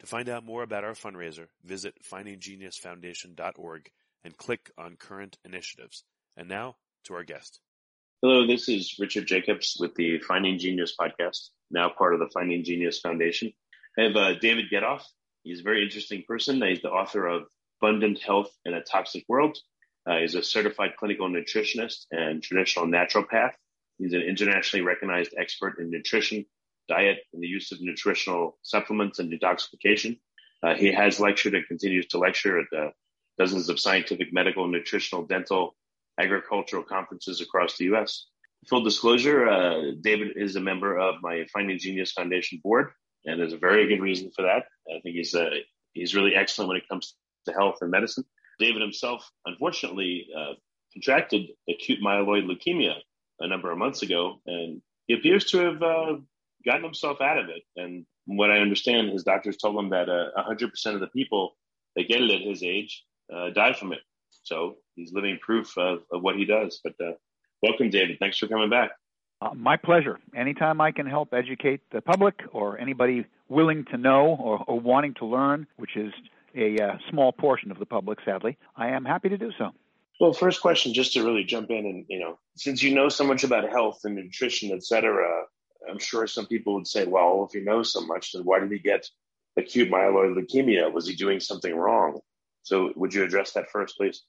To find out more about our fundraiser, visit findinggeniusfoundation.org and click on current initiatives. And now to our guest. Hello, this is Richard Jacobs with the Finding Genius podcast, now part of the Finding Genius Foundation. I have uh, David Getoff. He's a very interesting person. He's the author of Abundant Health in a Toxic World. Uh, he's a certified clinical nutritionist and traditional naturopath. He's an internationally recognized expert in nutrition, diet and the use of nutritional supplements and detoxification. Uh, he has lectured and continues to lecture at dozens of scientific, medical, nutritional, dental, agricultural conferences across the U.S. Full disclosure, uh, David is a member of my Finding Genius Foundation board, and there's a very good reason for that. I think he's uh, he's really excellent when it comes to health and medicine. David himself, unfortunately, uh, contracted acute myeloid leukemia a number of months ago, and he appears to have uh, gotten himself out of it. And what I understand, his doctors told him that uh, 100% of the people that get it at his age uh, die from it. So he's living proof of, of what he does. But uh, welcome, David. Thanks for coming back. Uh, my pleasure. Anytime I can help educate the public or anybody willing to know or, or wanting to learn, which is a uh, small portion of the public, sadly, I am happy to do so. Well, first question, just to really jump in and, you know, since you know so much about health and nutrition, et cetera, I'm sure some people would say, well, if he knows so much, then why did he get acute myeloid leukemia? Was he doing something wrong? So, would you address that first, please?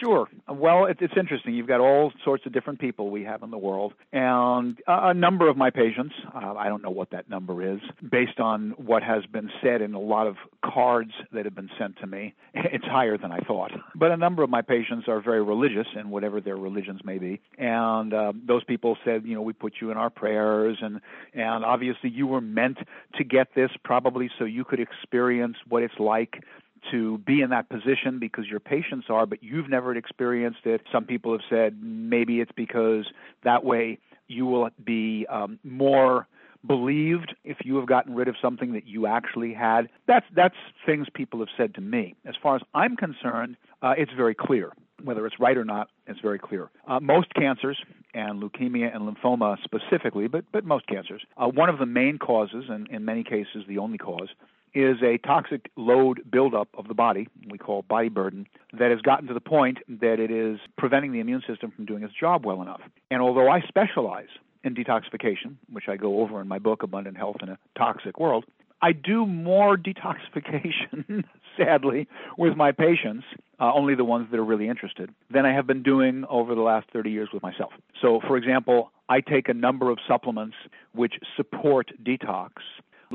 Sure. Well, it, it's interesting. You've got all sorts of different people we have in the world, and a, a number of my patients, uh, I don't know what that number is, based on what has been said in a lot of cards that have been sent to me. It's higher than I thought. But a number of my patients are very religious in whatever their religions may be, and uh, those people said, you know, we put you in our prayers, and and obviously you were meant to get this probably so you could experience what it's like to be in that position because your patients are, but you've never experienced it. Some people have said maybe it's because that way you will be um, more believed if you have gotten rid of something that you actually had. That's that's things people have said to me. As far as I'm concerned, uh, it's very clear. Whether it's right or not, it's very clear. Uh, most cancers, and leukemia and lymphoma specifically, but but most cancers, uh, one of the main causes, and in many cases the only cause, is a toxic load buildup of the body, we call body burden, that has gotten to the point that it is preventing the immune system from doing its job well enough. And although I specialize in detoxification, which I go over in my book, Abundant Health in a Toxic World, I do more detoxification, sadly, with my patients, uh, only the ones that are really interested, than I have been doing over the last 30 years with myself. So, for example, I take a number of supplements which support detox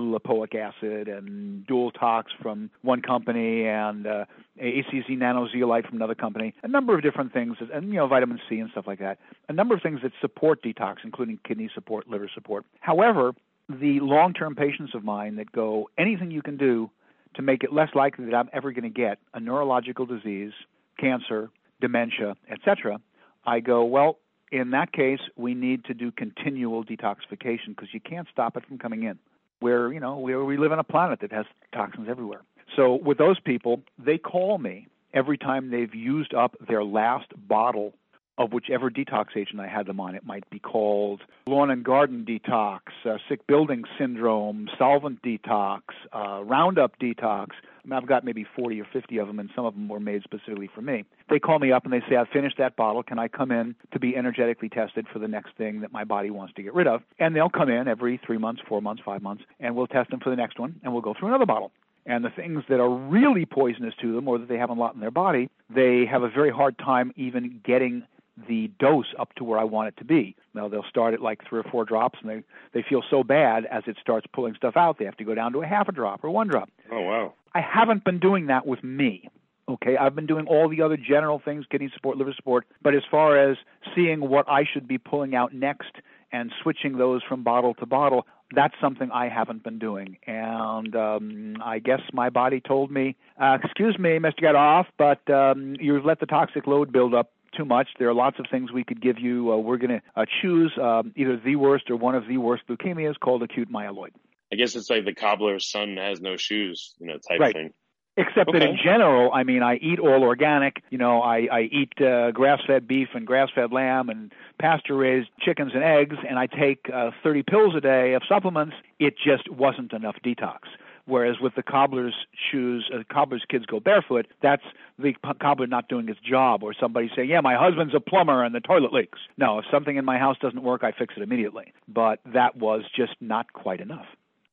lipoic acid and dual tox from one company and uh, ACZ nanozeolite from another company, a number of different things, and you know vitamin C and stuff like that, a number of things that support detox, including kidney support, liver support. However, the long-term patients of mine that go anything you can do to make it less likely that I'm ever going to get a neurological disease, cancer, dementia, etc., I go, well, in that case, we need to do continual detoxification because you can't stop it from coming in. Where, you know, we, we live on a planet that has toxins everywhere. So with those people, they call me every time they've used up their last bottle of whichever detox agent I had them on. It might be called lawn and garden detox, uh, sick building syndrome, solvent detox, uh, Roundup detox. I mean, I've got maybe 40 or 50 of them, and some of them were made specifically for me. They call me up and they say, I've finished that bottle. Can I come in to be energetically tested for the next thing that my body wants to get rid of? And they'll come in every three months, four months, five months, and we'll test them for the next one, and we'll go through another bottle and the things that are really poisonous to them or that they have a lot in their body, they have a very hard time even getting the dose up to where I want it to be. Now they'll start at like three or four drops, and they they feel so bad as it starts pulling stuff out, they have to go down to a half a drop or one drop. Oh wow! I haven't been doing that with me. Okay, I've been doing all the other general things, kidney support, liver support, but as far as seeing what I should be pulling out next and switching those from bottle to bottle, that's something I haven't been doing. And um, I guess my body told me, uh, "Excuse me, Mr. Getoff, but um, you've let the toxic load build up too much. There are lots of things we could give you. Uh, we're going to uh, choose um, either the worst or one of the worst leukemias called acute myeloid. I guess it's like the cobbler's son has no shoes, you know, type right. thing. Except okay. that in general, I mean, I eat all organic. You know, I, I eat uh, grass-fed beef and grass-fed lamb and pasture-raised chickens and eggs, and I take uh, 30 pills a day of supplements. It just wasn't enough detox. Whereas with the cobbler's shoes, uh, cobbler's kids go barefoot, that's the cobbler not doing his job, or somebody saying, "Yeah, my husband's a plumber and the toilet leaks." No, if something in my house doesn't work, I fix it immediately. But that was just not quite enough.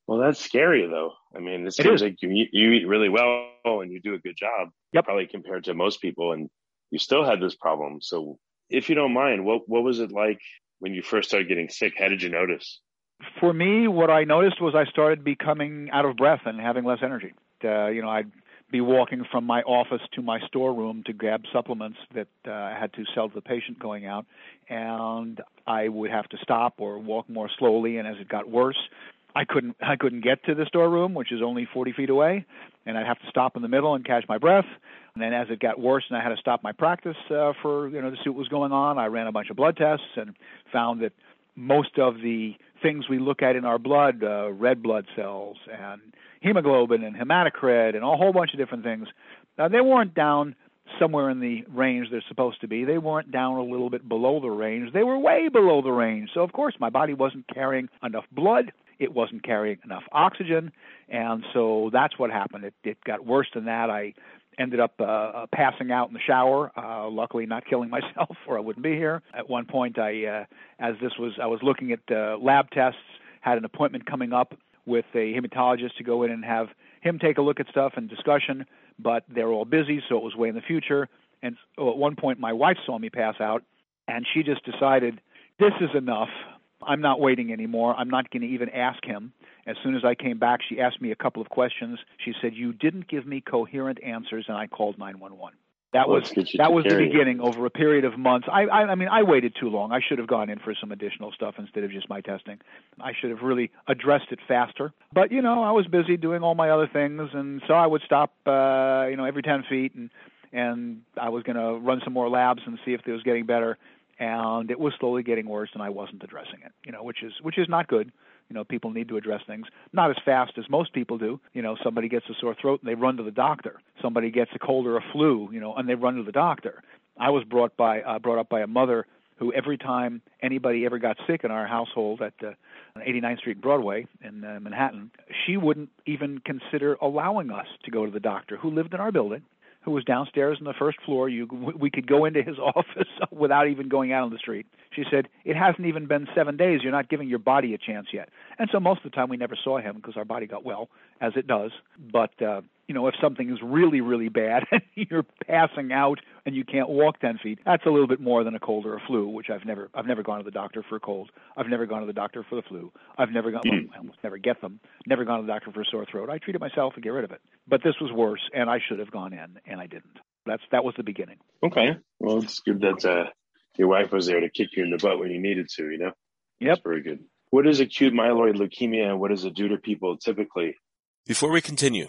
Well, that's scary, though. I mean, it seems like you, you eat really well and you do a good job, yep. probably compared to most people, and you still had this problem. So, if you don't mind, what what was it like when you first started getting sick? How did you notice? For me, what I noticed was I started becoming out of breath and having less energy. Uh, you know, I'd be walking from my office to my storeroom to grab supplements that uh, I had to sell to the patient going out, and I would have to stop or walk more slowly. And as it got worse, I couldn't I couldn't get to the storeroom, which is only 40 feet away, and I'd have to stop in the middle and catch my breath. And then as it got worse, and I had to stop my practice uh, for you know to see what was going on, I ran a bunch of blood tests and found that most of the things we look at in our blood, uh, red blood cells and hemoglobin and hematocrit and a whole bunch of different things, uh, they weren't down somewhere in the range they're supposed to be. They weren't down a little bit below the range. They were way below the range. So of course my body wasn't carrying enough blood. It wasn't carrying enough oxygen, and so that's what happened. It, it got worse than that. I ended up uh, passing out in the shower. Uh, luckily, not killing myself, or I wouldn't be here. At one point, I, uh, as this was, I was looking at uh, lab tests. Had an appointment coming up with a hematologist to go in and have him take a look at stuff and discussion. But they were all busy, so it was way in the future. And so at one point, my wife saw me pass out, and she just decided, "This is enough. I'm not waiting anymore. I'm not going to even ask him." As soon as I came back, she asked me a couple of questions. She said, "You didn't give me coherent answers," and I called 911. That well, was that was the beginning over a period of months. I, I I mean I waited too long. I should have gone in for some additional stuff instead of just my testing. I should have really addressed it faster. But you know I was busy doing all my other things, and so I would stop uh, you know every ten feet, and and I was going to run some more labs and see if it was getting better. And it was slowly getting worse, and I wasn't addressing it. You know, which is which is not good. You know, people need to address things not as fast as most people do. You know, somebody gets a sore throat and they run to the doctor. Somebody gets a cold or a flu, you know, and they run to the doctor. I was brought by uh, brought up by a mother who every time anybody ever got sick in our household at uh, 89th Street Broadway in uh, Manhattan, she wouldn't even consider allowing us to go to the doctor who lived in our building who was downstairs on the first floor. You, we could go into his office without even going out on the street. She said, "It hasn't even been seven days. You're not giving your body a chance yet." And so most of the time we never saw him because our body got well, as it does. But uh, you know, if something is really, really bad and you're passing out and you can't walk ten feet, that's a little bit more than a cold or a flu. Which I've never, I've never gone to the doctor for a cold. I've never gone to the doctor for the flu. I've never gone, well, I almost never get them. Never gone to the doctor for a sore throat. I treat it myself and get rid of it. But this was worse, and I should have gone in, and I didn't. That's that was the beginning. Okay, well, it's good that uh, your wife was there to kick you in the butt when you needed to. You know. Yep. That's very good. What is acute myeloid leukemia, and what does it do to people typically? Before we continue,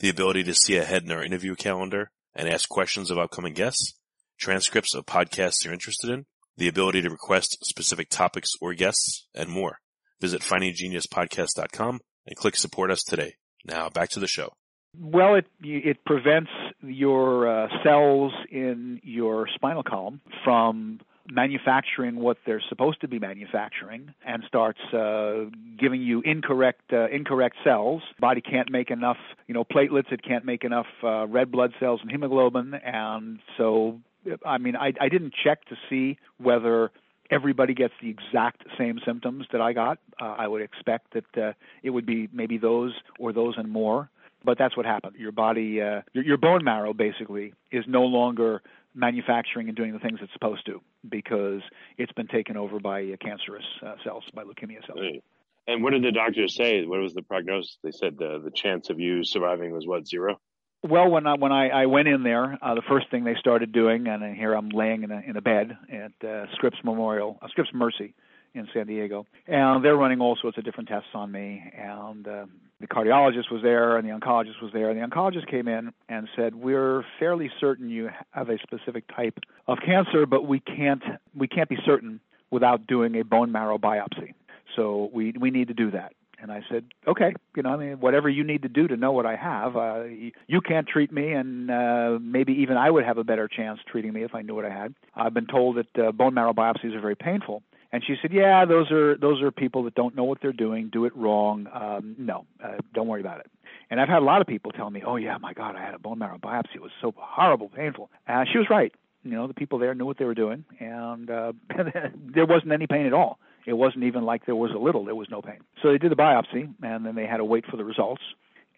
the ability to see ahead in our interview calendar and ask questions of upcoming guests, transcripts of podcasts you're interested in, the ability to request specific topics or guests, and more. Visit findinggeniuspodcast.com and click support us today. Now back to the show. Well, it it prevents your uh, cells in your spinal column from manufacturing what they're supposed to be manufacturing and starts uh, giving you incorrect uh, incorrect cells. Body can't make enough, you know, platelets. It can't make enough uh, red blood cells and hemoglobin, and so I mean, I I didn't check to see whether everybody gets the exact same symptoms that I got. Uh, I would expect that uh, it would be maybe those or those and more. But that's what happened. Your body, uh, your, your bone marrow, basically, is no longer manufacturing and doing the things it's supposed to because it's been taken over by uh, cancerous uh, cells, by leukemia cells. Right. And what did the doctors say? What was the prognosis? They said the the chance of you surviving was what zero. Well, when I when I, I went in there, uh, the first thing they started doing, and here I'm laying in a in a bed at uh, Scripps Memorial, uh, Scripps Mercy in San Diego, and they're running all sorts of different tests on me. And uh, the cardiologist was there, and the oncologist was there. And the oncologist came in and said, "We're fairly certain you have a specific type of cancer, but we can't we can't be certain without doing a bone marrow biopsy. So we we need to do that." And I said, okay, you know, I mean, whatever you need to do to know what I have, uh, you can't treat me, and uh, maybe even I would have a better chance treating me if I knew what I had. I've been told that uh, bone marrow biopsies are very painful. And she said, "Yeah, those are those are people that don't know what they're doing, do it wrong. Um, no, uh, don't worry about it." And I've had a lot of people tell me, "Oh yeah, my God, I had a bone marrow biopsy. It was so horrible, painful." And she was right. You know, the people there knew what they were doing, and uh, there wasn't any pain at all. It wasn't even like there was a little, there was no pain. So they did the biopsy, and then they had to wait for the results.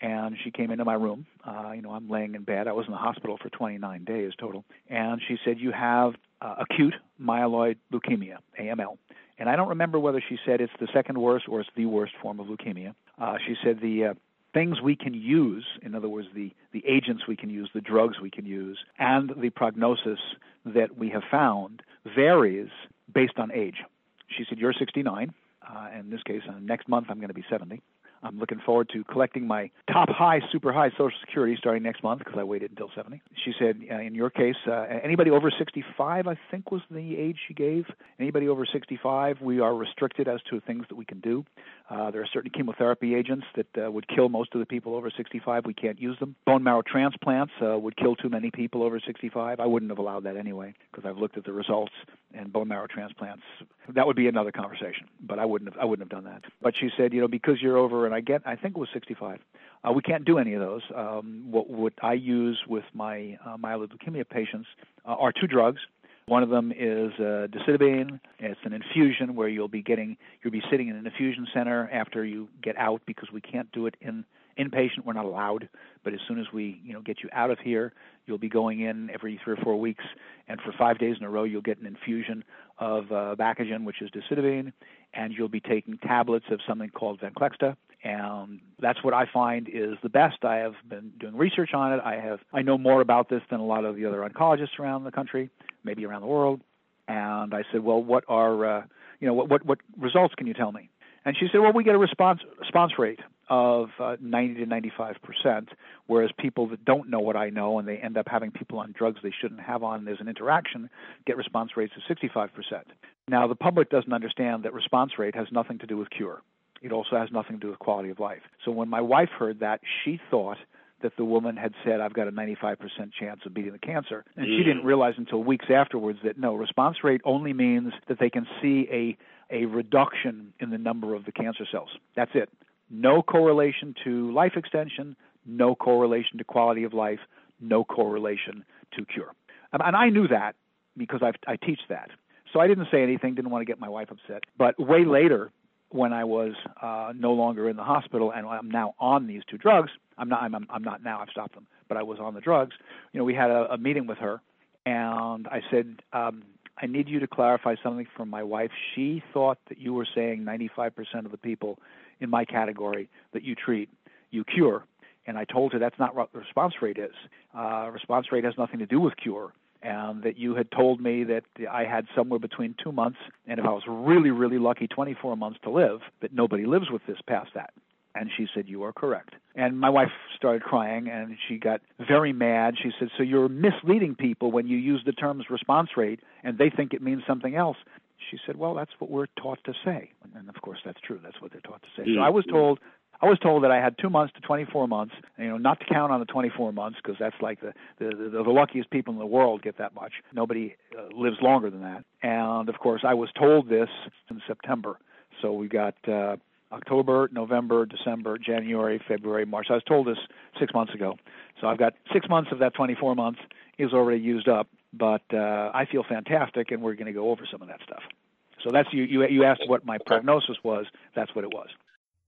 And she came into my room. Uh, you know, I'm laying in bed. I was in the hospital for 29 days total. And she said, You have uh, acute myeloid leukemia, AML. And I don't remember whether she said it's the second worst or it's the worst form of leukemia. Uh, she said the uh, things we can use, in other words, the, the agents we can use, the drugs we can use, and the prognosis that we have found varies based on age. She said, You're 69. Uh, in this case, uh, next month I'm going to be 70. I'm looking forward to collecting my top high, super high Social Security starting next month because I waited until 70. She said, uh, in your case, uh, anybody over 65, I think was the age she gave. Anybody over 65, we are restricted as to things that we can do. Uh, there are certain chemotherapy agents that uh, would kill most of the people over 65. We can't use them. Bone marrow transplants uh, would kill too many people over 65. I wouldn't have allowed that anyway because I've looked at the results and bone marrow transplants. That would be another conversation, but I wouldn't have. I wouldn't have done that. But she said, you know, because you're over, and I get, I think it was 65. Uh, we can't do any of those. Um, what what I use with my uh, myeloid leukemia patients uh, are two drugs. One of them is uh, decitabine. It's an infusion where you'll be getting you'll be sitting in an infusion center after you get out because we can't do it in inpatient. We're not allowed. But as soon as we you know get you out of here, you'll be going in every three or four weeks, and for five days in a row, you'll get an infusion of uh, Dacogen, which is decitabine, and you'll be taking tablets of something called Venclexta and that's what I find is the best. I have been doing research on it. I have I know more about this than a lot of the other oncologists around the country, maybe around the world. And I said, well, what are uh, you know what, what what results can you tell me? And she said, well, we get a response response rate of uh, 90 to 95 percent, whereas people that don't know what I know and they end up having people on drugs they shouldn't have on, and there's an interaction, get response rates of 65 percent. Now, the public doesn't understand that response rate has nothing to do with cure. It also has nothing to do with quality of life. So when my wife heard that, she thought that the woman had said, I've got a 95% chance of beating the cancer. And she mm. didn't realize until weeks afterwards that no, response rate only means that they can see a, a reduction in the number of the cancer cells. That's it. No correlation to life extension, no correlation to quality of life, no correlation to cure. And I knew that because I've, I teach that. So I didn't say anything, didn't want to get my wife upset. But way later, when I was uh, no longer in the hospital and I'm now on these two drugs. I'm not. I'm, I'm not now. I've stopped them, but I was on the drugs. You know, we had a, a meeting with her, and I said, um, I need you to clarify something from my wife. She thought that you were saying 95% of the people in my category that you treat, you cure. And I told her that's not what the response rate is. Uh, response rate has nothing to do with cure. And that you had told me that I had somewhere between two months and if I was really, really lucky, 24 months to live, that nobody lives with this past that. And she said, You are correct. And my wife started crying and she got very mad. She said, So you're misleading people when you use the terms response rate and they think it means something else. She said, Well, that's what we're taught to say. And of course, that's true. That's what they're taught to say. So I was told I was told that I had two months to 24 months. You know, not to count on the 24 months because that's like the, the the the luckiest people in the world get that much. Nobody uh, lives longer than that. And of course, I was told this in September. So we got uh, October, November, December, January, February, March. I was told this six months ago. So I've got six months of that 24 months is already used up, but uh, I feel fantastic, and we're going to go over some of that stuff. So that's you, you. You asked what my prognosis was. That's what it was.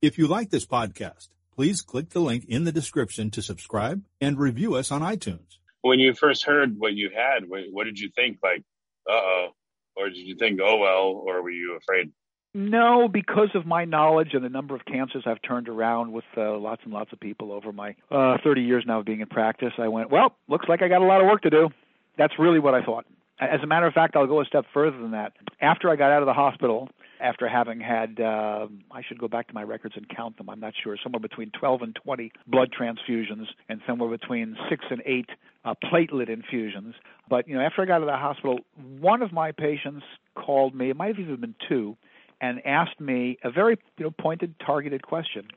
If you like this podcast, please click the link in the description to subscribe and review us on iTunes. When you first heard what you had, what, what did you think? Like, uh oh, or did you think, oh well, or were you afraid? No, because of my knowledge and the number of cancers I've turned around with uh, lots and lots of people over my uh, 30 years now of being in practice, I went, well, looks like I got a lot of work to do. That's really what I thought. As a matter of fact, I'll go a step further than that. After I got out of the hospital, after having had, uh, I should go back to my records and count them, I'm not sure, somewhere between 12 and 20 blood transfusions and somewhere between 6 and 8 uh, platelet infusions. But, you know, after I got out of the hospital, one of my patients called me, it might have even been two, and asked me a very you know, pointed, targeted question.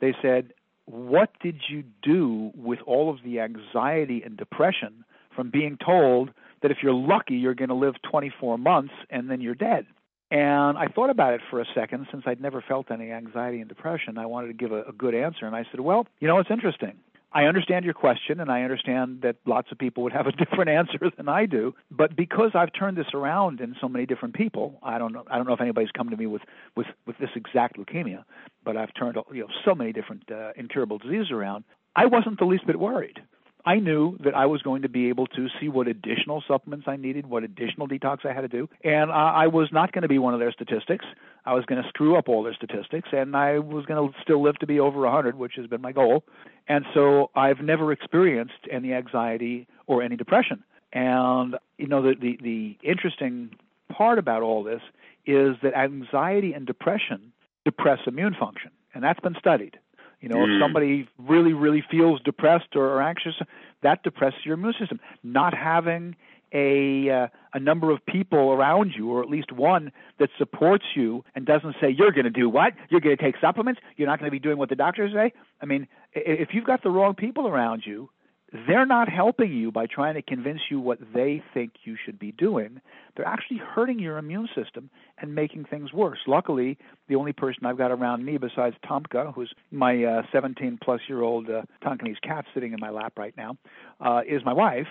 They said, What did you do with all of the anxiety and depression from being told that if you're lucky, you're going to live 24 months and then you're dead? And I thought about it for a second since I'd never felt any anxiety and depression. I wanted to give a, a good answer. And I said, Well, you know, it's interesting. I understand your question, and I understand that lots of people would have a different answer than I do. But because I've turned this around in so many different people, I don't know. I don't know if anybody's come to me with with with this exact leukemia, but I've turned you know so many different uh, incurable diseases around. I wasn't the least bit worried. I knew that I was going to be able to see what additional supplements I needed, what additional detox I had to do, and I was not going to be one of their statistics. I was going to screw up all their statistics, and I was going to still live to be over 100, which has been my goal. And so I've never experienced any anxiety or any depression. And you know, the the, the interesting part about all this is that anxiety and depression depress immune function, and that's been studied. You know, mm. if somebody really, really feels depressed or, or anxious, that depresses your immune system. Not having a uh, a number of people around you, or at least one that supports you and doesn't say you're going to do what, you're going to take supplements, you're not going to be doing what the doctors say. I mean, if you've got the wrong people around you, they're not helping you by trying to convince you what they think you should be doing. They're actually hurting your immune system and making things worse. Luckily, the only person I've got around me besides Tomka, who's my uh, 17 plus year old uh, Tonkinese cat sitting in my lap right now, uh, is my wife.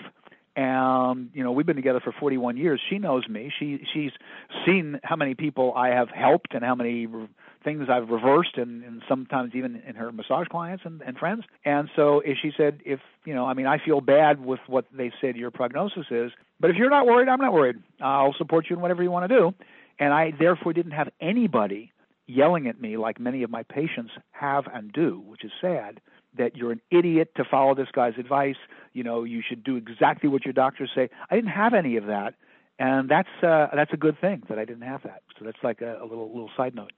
And you know we've been together for 41 years. She knows me. She she's seen how many people I have helped and how many things I've reversed and, and sometimes even in her massage clients and, and friends. And so if she said, if, you know, I mean, I feel bad with what they said your prognosis is, but if you're not worried, I'm not worried. I'll support you in whatever you want to do. And I therefore didn't have anybody yelling at me like many of my patients have and do, which is sad, that you're an idiot to follow this guy's advice. You know, you should do exactly what your doctors say. I didn't have any of that. And that's uh, that's a good thing that I didn't have that. So that's like a, a little little side note.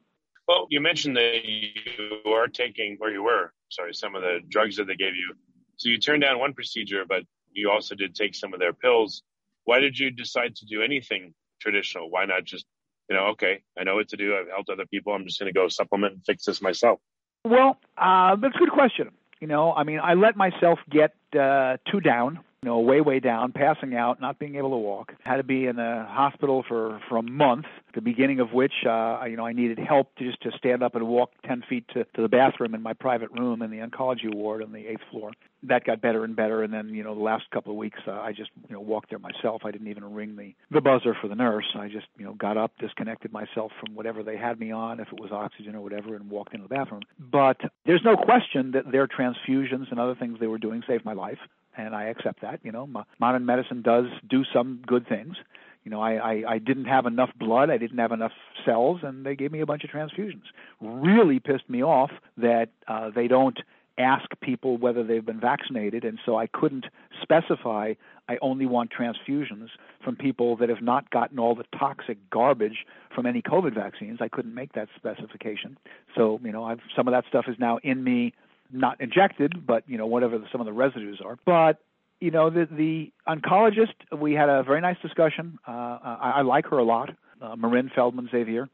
Well, you mentioned that you are taking, or you were, sorry, some of the drugs that they gave you. So you turned down one procedure, but you also did take some of their pills. Why did you decide to do anything traditional? Why not just, you know, okay, I know what to do. I've helped other people. I'm just going to go supplement and fix this myself. Well, uh, that's a good question. You know, I mean, I let myself get uh, too down you know, way, way down, passing out, not being able to walk. Had to be in the hospital for, for a month, the beginning of which, uh, you know, I needed help to just to stand up and walk 10 feet to, to the bathroom in my private room in the oncology ward on the eighth floor. That got better and better, and then, you know, the last couple of weeks, uh, I just, you know, walked there myself. I didn't even ring the, the buzzer for the nurse. I just, you know, got up, disconnected myself from whatever they had me on, if it was oxygen or whatever, and walked into the bathroom. But there's no question that their transfusions and other things they were doing saved my life and I accept that. You know, modern medicine does do some good things. You know, I, I, I didn't have enough blood, I didn't have enough cells, and they gave me a bunch of transfusions. Really pissed me off that uh, they don't ask people whether they've been vaccinated, and so I couldn't specify I only want transfusions from people that have not gotten all the toxic garbage from any COVID vaccines. I couldn't make that specification. So, you know, I've, some of that stuff is now in me not injected, but you know whatever the, some of the residues are. But you know the the oncologist, we had a very nice discussion. Uh, I, I like her a lot, uh, Marin Feldman Xavier.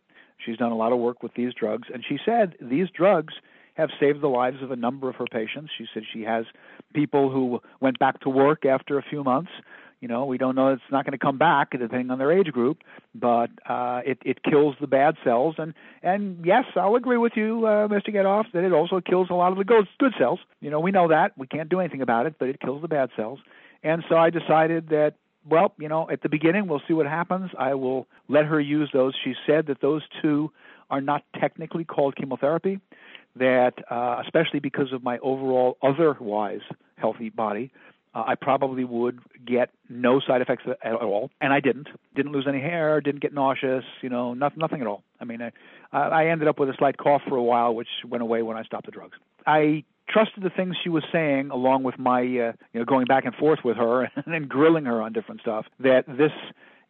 She's done a lot of work with these drugs, and she said these drugs have saved the lives of a number of her patients. She said she has people who went back to work after a few months you know, we don't know it's not going to come back depending on their age group, but uh, it it kills the bad cells. And and yes, I'll agree with you, uh, Mr. Getoff, that it also kills a lot of the good good cells. You know, we know that we can't do anything about it, but it kills the bad cells. And so I decided that well, you know, at the beginning, we'll see what happens. I will let her use those. She said that those two are not technically called chemotherapy, that uh, especially because of my overall otherwise healthy body, uh, I probably would get no side effects at all, and I didn't. Didn't lose any hair, didn't get nauseous, you know, nothing, nothing at all. I mean, I, I ended up with a slight cough for a while, which went away when I stopped the drugs. I trusted the things she was saying, along with my, uh, you know, going back and forth with her and then grilling her on different stuff. That this,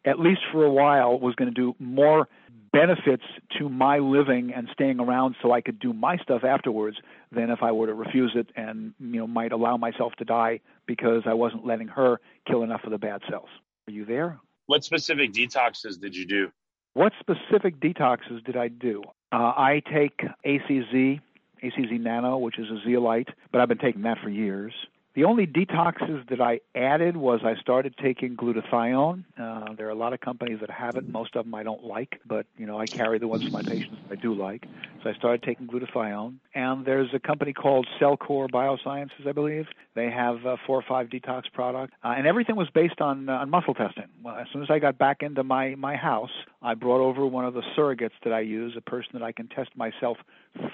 at least for a while, was going to do more benefits to my living and staying around so I could do my stuff afterwards than if I were to refuse it and you know might allow myself to die because I wasn't letting her kill enough of the bad cells. Are you there? What specific detoxes did you do? What specific detoxes did I do? Uh, I take ACZ, ACZ Nano, which is a zeolite, but I've been taking that for years. The only detoxes that I added was I started taking glutathione. Uh, there are a lot of companies that have it. Most of them I don't like, but you know I carry the ones for my patients I do like. So I started taking glutathione. And there's a company called Cellcore Biosciences, I believe. They have a four or five detox products, uh, and everything was based on uh, on muscle testing. Well, as soon as I got back into my my house, I brought over one of the surrogates that I use, a person that I can test myself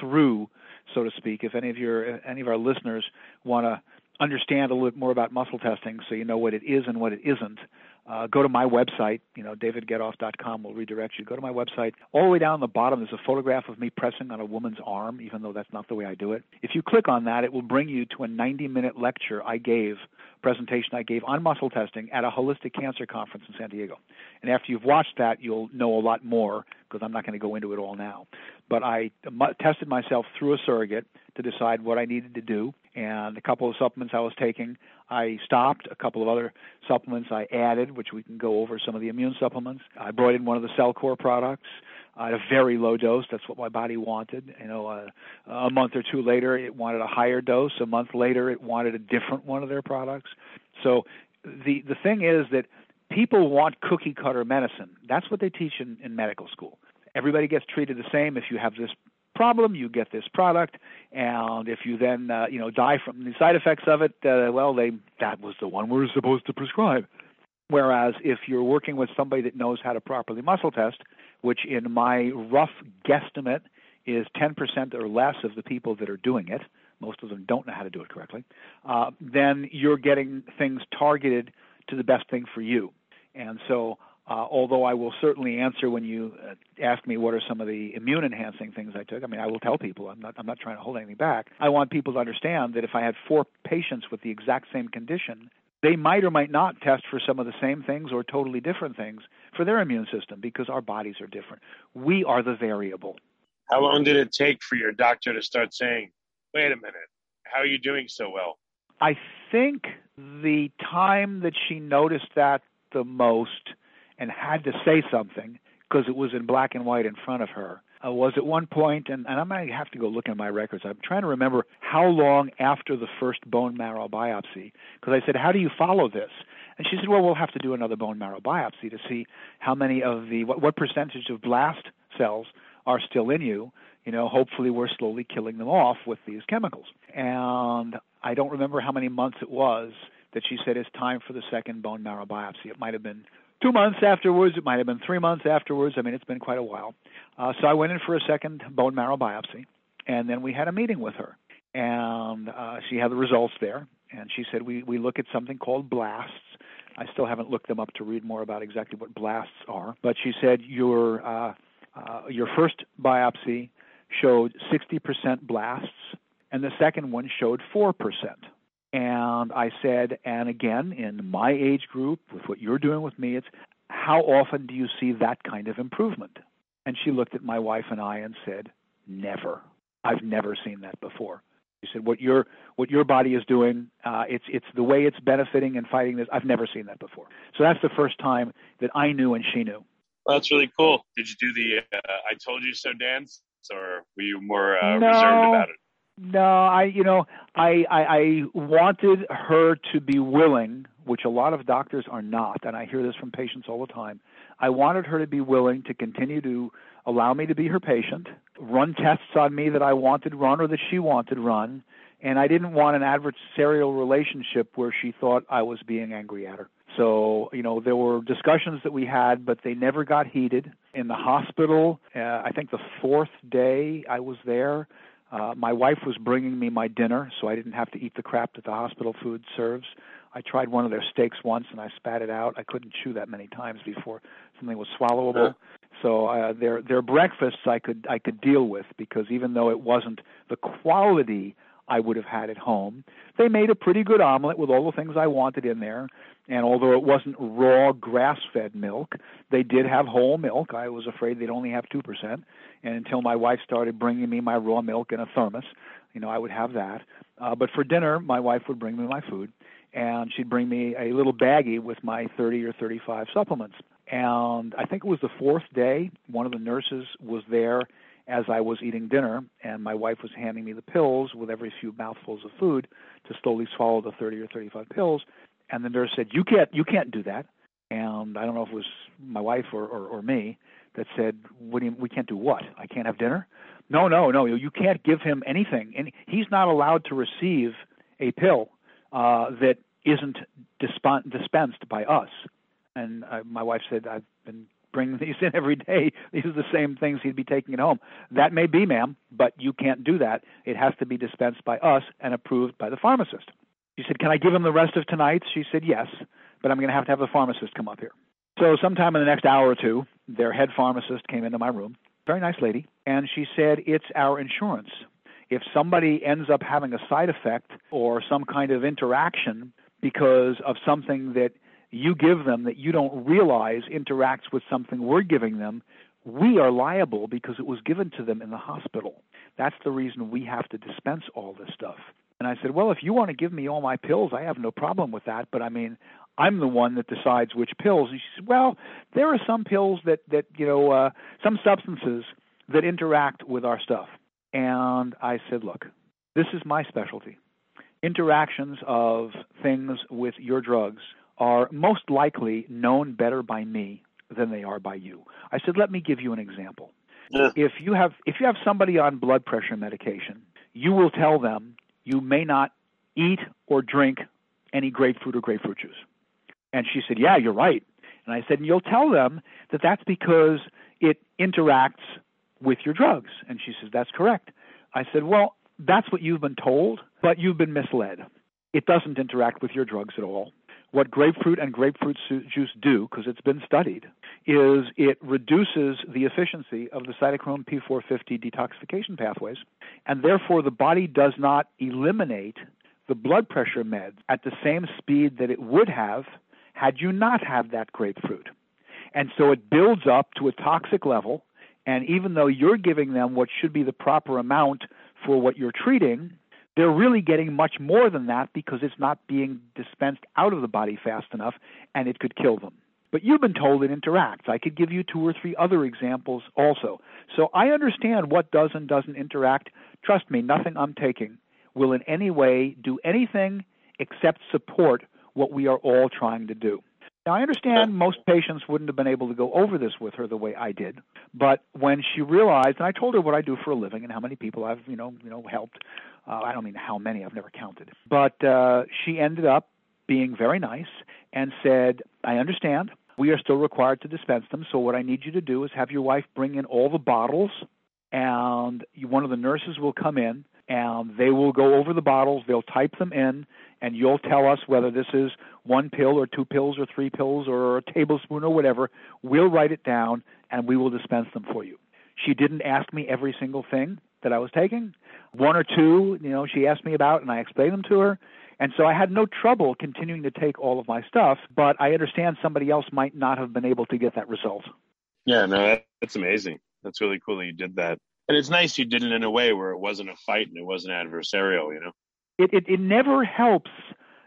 through, so to speak. If any of your any of our listeners want to understand a little bit more about muscle testing so you know what it is and what it isn't, uh, go to my website, you know, davidgetoff.com will redirect you. Go to my website. All the way down the bottom, there's a photograph of me pressing on a woman's arm, even though that's not the way I do it. If you click on that, it will bring you to a 90 minute lecture I gave, presentation I gave on muscle testing at a holistic cancer conference in San Diego. And after you've watched that, you'll know a lot more because I'm not going to go into it all now. But I tested myself through a surrogate to decide what I needed to do and a couple of supplements I was taking, I stopped. A couple of other supplements I added, which we can go over some of the immune supplements. I brought in one of the Cellcore products at a very low dose. That's what my body wanted. You know, uh, a month or two later, it wanted a higher dose. A month later, it wanted a different one of their products. So the the thing is that people want cookie cutter medicine. That's what they teach in, in medical school. Everybody gets treated the same. If you have this problem, you get this product, and if you then uh, you know die from the side effects of it, uh, well, they that was the one we're supposed to prescribe. Whereas if you're working with somebody that knows how to properly muscle test, which in my rough guesstimate is 10% or less of the people that are doing it, most of them don't know how to do it correctly, uh, then you're getting things targeted to the best thing for you. And so uh, although I will certainly answer when you uh, ask me what are some of the immune enhancing things I took. I mean, I will tell people. I'm not. I'm not trying to hold anything back. I want people to understand that if I had four patients with the exact same condition, they might or might not test for some of the same things or totally different things for their immune system because our bodies are different. We are the variable. How long did it take for your doctor to start saying, "Wait a minute, how are you doing so well?" I think the time that she noticed that the most and had to say something because it was in black and white in front of her uh, was at one point, and, and I might have to go look in my records. I'm trying to remember how long after the first bone marrow biopsy, because I said, "How do you follow this?" And she said, "Well, we'll have to do another bone marrow biopsy to see how many of the what, what percentage of blast cells are still in you. You know, hopefully we're slowly killing them off with these chemicals." And I don't remember how many months it was that she said it's time for the second bone marrow biopsy. It might have been two months afterwards. It might have been three months afterwards. I mean, it's been quite a while. Uh, so I went in for a second bone marrow biopsy, and then we had a meeting with her, and uh, she had the results there. And she said we we look at something called blasts. I still haven't looked them up to read more about exactly what blasts are, but she said your uh, uh, your first biopsy showed 60% blasts, and the second one showed 4%. And I said, and again, in my age group, with what you're doing with me, it's how often do you see that kind of improvement? And she looked at my wife and I and said, never. I've never seen that before. She said, "What your what your body is doing, uh, it's it's the way it's benefiting and fighting this. I've never seen that before. So that's the first time that I knew and she knew. Well, that's really cool. Did you do the uh, "I told you so" dance, or were you more uh, no, reserved about it? No, I you know I, I I wanted her to be willing, which a lot of doctors are not, and I hear this from patients all the time. I wanted her to be willing to continue to allow me to be her patient, run tests on me that I wanted run or that she wanted run, and I didn't want an adversarial relationship where she thought I was being angry at her. So, you know, there were discussions that we had, but they never got heated. In the hospital, uh, I think the fourth day I was there, uh, my wife was bringing me my dinner, so I didn't have to eat the crap that the hospital food serves. I tried one of their steaks once and I spat it out. I couldn't chew that many times before something was swallowable. So uh, their their breakfasts I could I could deal with because even though it wasn't the quality I would have had at home, they made a pretty good omelet with all the things I wanted in there. And although it wasn't raw grass-fed milk, they did have whole milk. I was afraid they'd only have two percent, and until my wife started bringing me my raw milk in a thermos, you know, I would have that. Uh, but for dinner, my wife would bring me my food, and she'd bring me a little baggie with my 30 or 35 supplements. And I think it was the fourth day, one of the nurses was there as I was eating dinner, and my wife was handing me the pills with every few mouthfuls of food to slowly swallow the 30 or 35 pills. And the nurse said, "You can't, you can't do that." And I don't know if it was my wife or, or, or me that said, "What do you, we can't do what? I can't have dinner?" No, no, no. You can't give him anything, and he's not allowed to receive a pill uh, that isn't disp- dispensed by us. And uh, my wife said, "I've been bringing these in every day. These are the same things he'd be taking at home." That may be, ma'am, but you can't do that. It has to be dispensed by us and approved by the pharmacist. She said, Can I give him the rest of tonight? She said, Yes, but I'm going to have to have the pharmacist come up here. So, sometime in the next hour or two, their head pharmacist came into my room, very nice lady, and she said, It's our insurance. If somebody ends up having a side effect or some kind of interaction because of something that you give them that you don't realize interacts with something we're giving them, we are liable because it was given to them in the hospital. That's the reason we have to dispense all this stuff. And I said, Well, if you want to give me all my pills, I have no problem with that. But I mean, I'm the one that decides which pills. And she said, Well, there are some pills that, that you know, uh, some substances that interact with our stuff. And I said, Look, this is my specialty. Interactions of things with your drugs are most likely known better by me than they are by you. I said, Let me give you an example. Yeah. If you have if you have somebody on blood pressure medication, you will tell them you may not eat or drink any grapefruit or grapefruit juice. And she said, Yeah, you're right. And I said, And you'll tell them that that's because it interacts with your drugs. And she says, That's correct. I said, Well, that's what you've been told, but you've been misled. It doesn't interact with your drugs at all. What grapefruit and grapefruit juice do, because it's been studied, is it reduces the efficiency of the cytochrome P450 detoxification pathways, and therefore the body does not eliminate the blood pressure meds at the same speed that it would have had you not had that grapefruit. And so it builds up to a toxic level, and even though you're giving them what should be the proper amount for what you're treating, they're really getting much more than that because it's not being dispensed out of the body fast enough and it could kill them. but you've been told it interacts. I could give you two or three other examples also. So I understand what does and doesn't interact. Trust me, nothing I'm taking will in any way do anything except support what we are all trying to do. Now, I understand most patients wouldn't have been able to go over this with her the way I did, but when she realized, and I told her what I do for a living and how many people I've, you know, you know, helped. Uh, I don't mean how many; I've never counted. But uh, she ended up being very nice and said, "I understand. We are still required to dispense them. So what I need you to do is have your wife bring in all the bottles, and one of the nurses will come in and they will go over the bottles. They'll type them in, and you'll tell us whether this is one pill or two pills or three pills or a tablespoon or whatever. We'll write it down, and we will dispense them for you. She didn't ask me every single thing that I was taking. One or two, you know, she asked me about, and I explained them to her. And so I had no trouble continuing to take all of my stuff, but I understand somebody else might not have been able to get that result. Yeah, no, that's amazing. That's really cool that you did that and it's nice you did it in a way where it wasn't a fight and it wasn't adversarial. You know, it it, it never helps.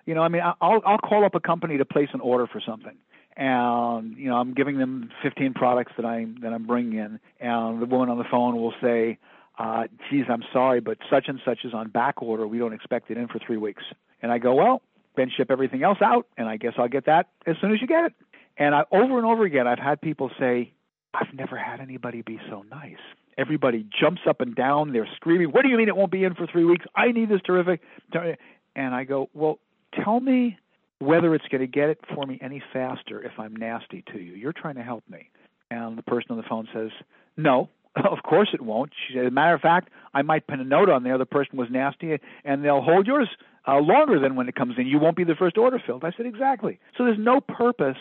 You know, I mean, I'll I'll call up a company to place an order for something, and you know, I'm giving them 15 products that I'm that I'm bringing in, and the woman on the phone will say, uh, "Geez, I'm sorry, but such and such is on back order. We don't expect it in for three weeks." And I go, "Well, then ship everything else out, and I guess I'll get that as soon as you get it." And I, over and over again, I've had people say, "I've never had anybody be so nice." Everybody jumps up and down. They're screaming, What do you mean it won't be in for three weeks? I need this terrific. And I go, Well, tell me whether it's going to get it for me any faster if I'm nasty to you. You're trying to help me. And the person on the phone says, No, of course it won't. She said, As a matter of fact, I might pin a note on there. The person was nasty, and they'll hold yours uh, longer than when it comes in. You won't be the first order filled. I said, Exactly. So there's no purpose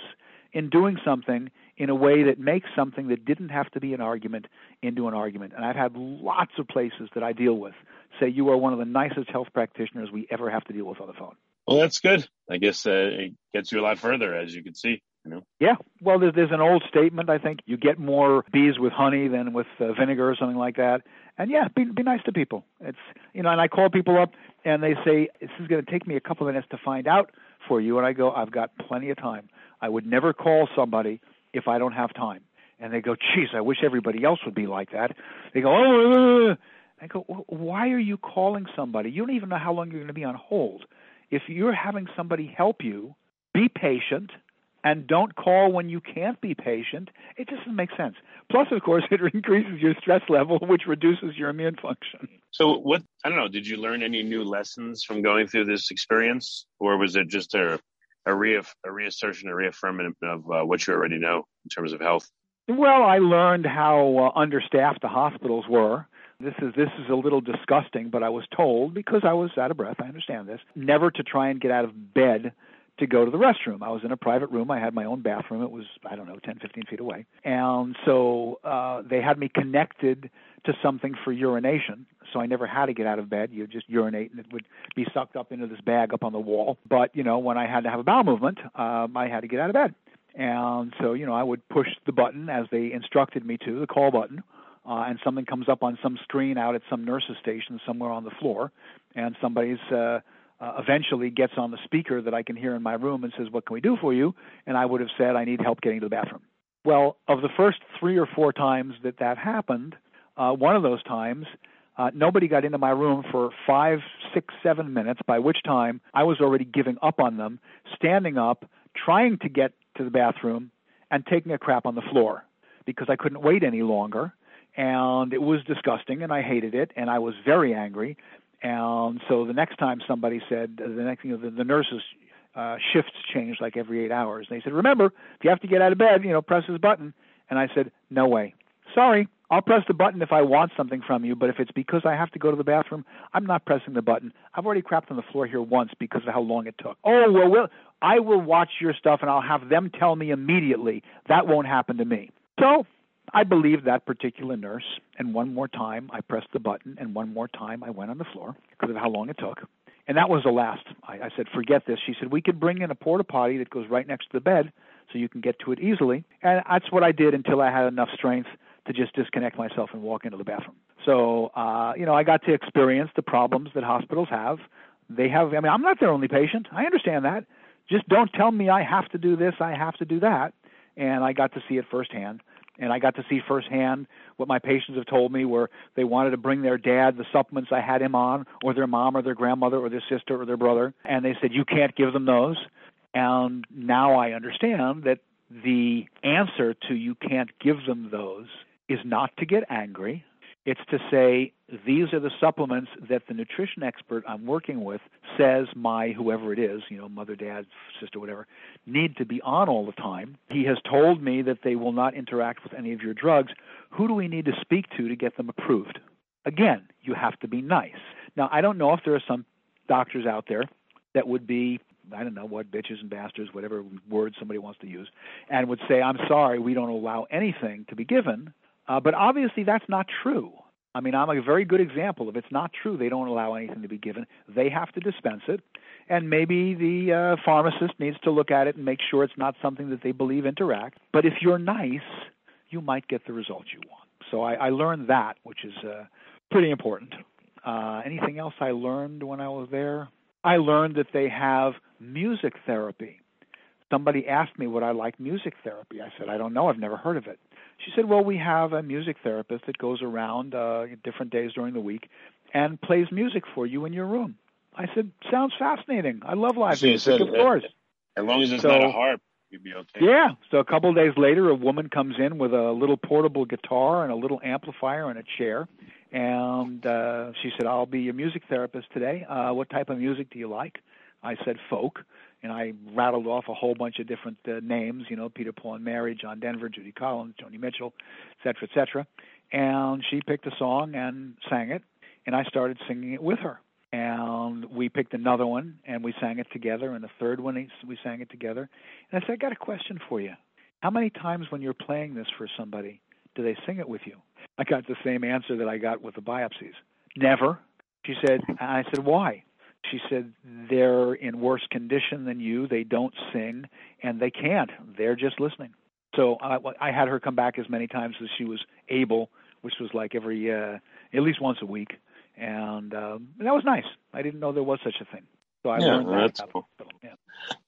in doing something in a way that makes something that didn't have to be an argument into an argument. And I've had lots of places that I deal with say you are one of the nicest health practitioners we ever have to deal with on the phone. Well, that's good. I guess uh, it gets you a lot further, as you can see. You know? Yeah. Well, there's, there's an old statement. I think you get more bees with honey than with uh, vinegar or something like that. And yeah, be be nice to people. It's you know, and I call people up and they say this is going to take me a couple of minutes to find out for you, and I go, I've got plenty of time. I would never call somebody if I don't have time. And they go, geez, I wish everybody else would be like that. They go, oh, I go, why are you calling somebody? You don't even know how long you're going to be on hold. If you're having somebody help you, be patient and don't call when you can't be patient. It just doesn't make sense. Plus, of course, it increases your stress level, which reduces your immune function. So, what, I don't know, did you learn any new lessons from going through this experience? Or was it just a a, re- a reassertion, a reaffirmation of uh, what you already know in terms of health? Well, I learned how uh, understaffed the hospitals were. This is this is a little disgusting, but I was told because I was out of breath. I understand this. Never to try and get out of bed to go to the restroom. I was in a private room. I had my own bathroom. It was, I don't know, 10, 15 feet away. And so uh, they had me connected to something for urination. So I never had to get out of bed. You just urinate and it would be sucked up into this bag up on the wall. But, you know, when I had to have a bowel movement, um, I had to get out of bed. And so, you know, I would push the button as they instructed me to, the call button. Uh, and something comes up on some screen out at some nurse's station somewhere on the floor, and somebody's uh, uh, eventually gets on the speaker that I can hear in my room and says, What can we do for you? And I would have said, I need help getting to the bathroom. Well, of the first three or four times that that happened, uh, one of those times, uh, nobody got into my room for five, six, seven minutes, by which time I was already giving up on them, standing up, trying to get to the bathroom, and taking a crap on the floor because I couldn't wait any longer. And it was disgusting, and I hated it, and I was very angry. And so the next time somebody said, the next, you know, the, the nurses uh, shifts change like every eight hours. And they said, remember, if you have to get out of bed, you know, press this button. And I said, no way. Sorry, I'll press the button if I want something from you, but if it's because I have to go to the bathroom, I'm not pressing the button. I've already crapped on the floor here once because of how long it took. Oh, well, well I will watch your stuff and I'll have them tell me immediately. That won't happen to me. So I believed that particular nurse, and one more time I pressed the button, and one more time I went on the floor because of how long it took. And that was the last. I, I said, forget this. She said, we could bring in a porta potty that goes right next to the bed so you can get to it easily. And that's what I did until I had enough strength to just disconnect myself and walk into the bathroom. So, uh, you know, I got to experience the problems that hospitals have. They have, I mean, I'm not their only patient. I understand that. Just don't tell me I have to do this, I have to do that and I got to see it firsthand. And I got to see firsthand what my patients have told me where they wanted to bring their dad the supplements I had him on, or their mom, or their grandmother, or their sister, or their brother. And they said, You can't give them those. And now I understand that the answer to you can't give them those is not to get angry. It's to say, these are the supplements that the nutrition expert I'm working with says my whoever it is, you know, mother, dad, sister, whatever, need to be on all the time. He has told me that they will not interact with any of your drugs. Who do we need to speak to to get them approved? Again, you have to be nice. Now, I don't know if there are some doctors out there that would be I don't know what bitches and bastards, whatever word somebody wants to use, and would say, "I'm sorry, we don't allow anything to be given." Uh, but obviously, that's not true. I mean, I'm a very good example. If it's not true, they don't allow anything to be given. They have to dispense it, and maybe the uh, pharmacist needs to look at it and make sure it's not something that they believe interact. But if you're nice, you might get the result you want. So I, I learned that, which is uh, pretty important. Uh, anything else I learned when I was there? I learned that they have music therapy. Somebody asked me would I like music therapy. I said I don't know. I've never heard of it. She said, "Well, we have a music therapist that goes around uh, different days during the week and plays music for you in your room." I said, "Sounds fascinating. I love live So music, said, of course." As long as it's So- not a harp, you'd be okay. Yeah. So a couple of days later, a woman comes in with a little portable guitar and a little amplifier and a chair, and uh, she said, "I'll be your music therapist today. Uh, what type of music do you like?" I said, "Folk." And I rattled off a whole bunch of different uh, names, you know, Peter, Paul, and Mary, John Denver, Judy Collins, Joni Mitchell, et cetera, et cetera. And she picked a song and sang it, and I started singing it with her. And we picked another one, and we sang it together. And the third one, we sang it together. And I said, I got a question for you. How many times when you're playing this for somebody do they sing it with you? I got the same answer that I got with the biopsies. Never. She said, and I said, why? She said, they're in worse condition than you. They don't sing, and they can't. They're just listening. So I, I had her come back as many times as she was able, which was like every, uh, at least once a week. And um, that was nice. I didn't know there was such a thing. So I Yeah, learned well, that. that's cool. Yeah.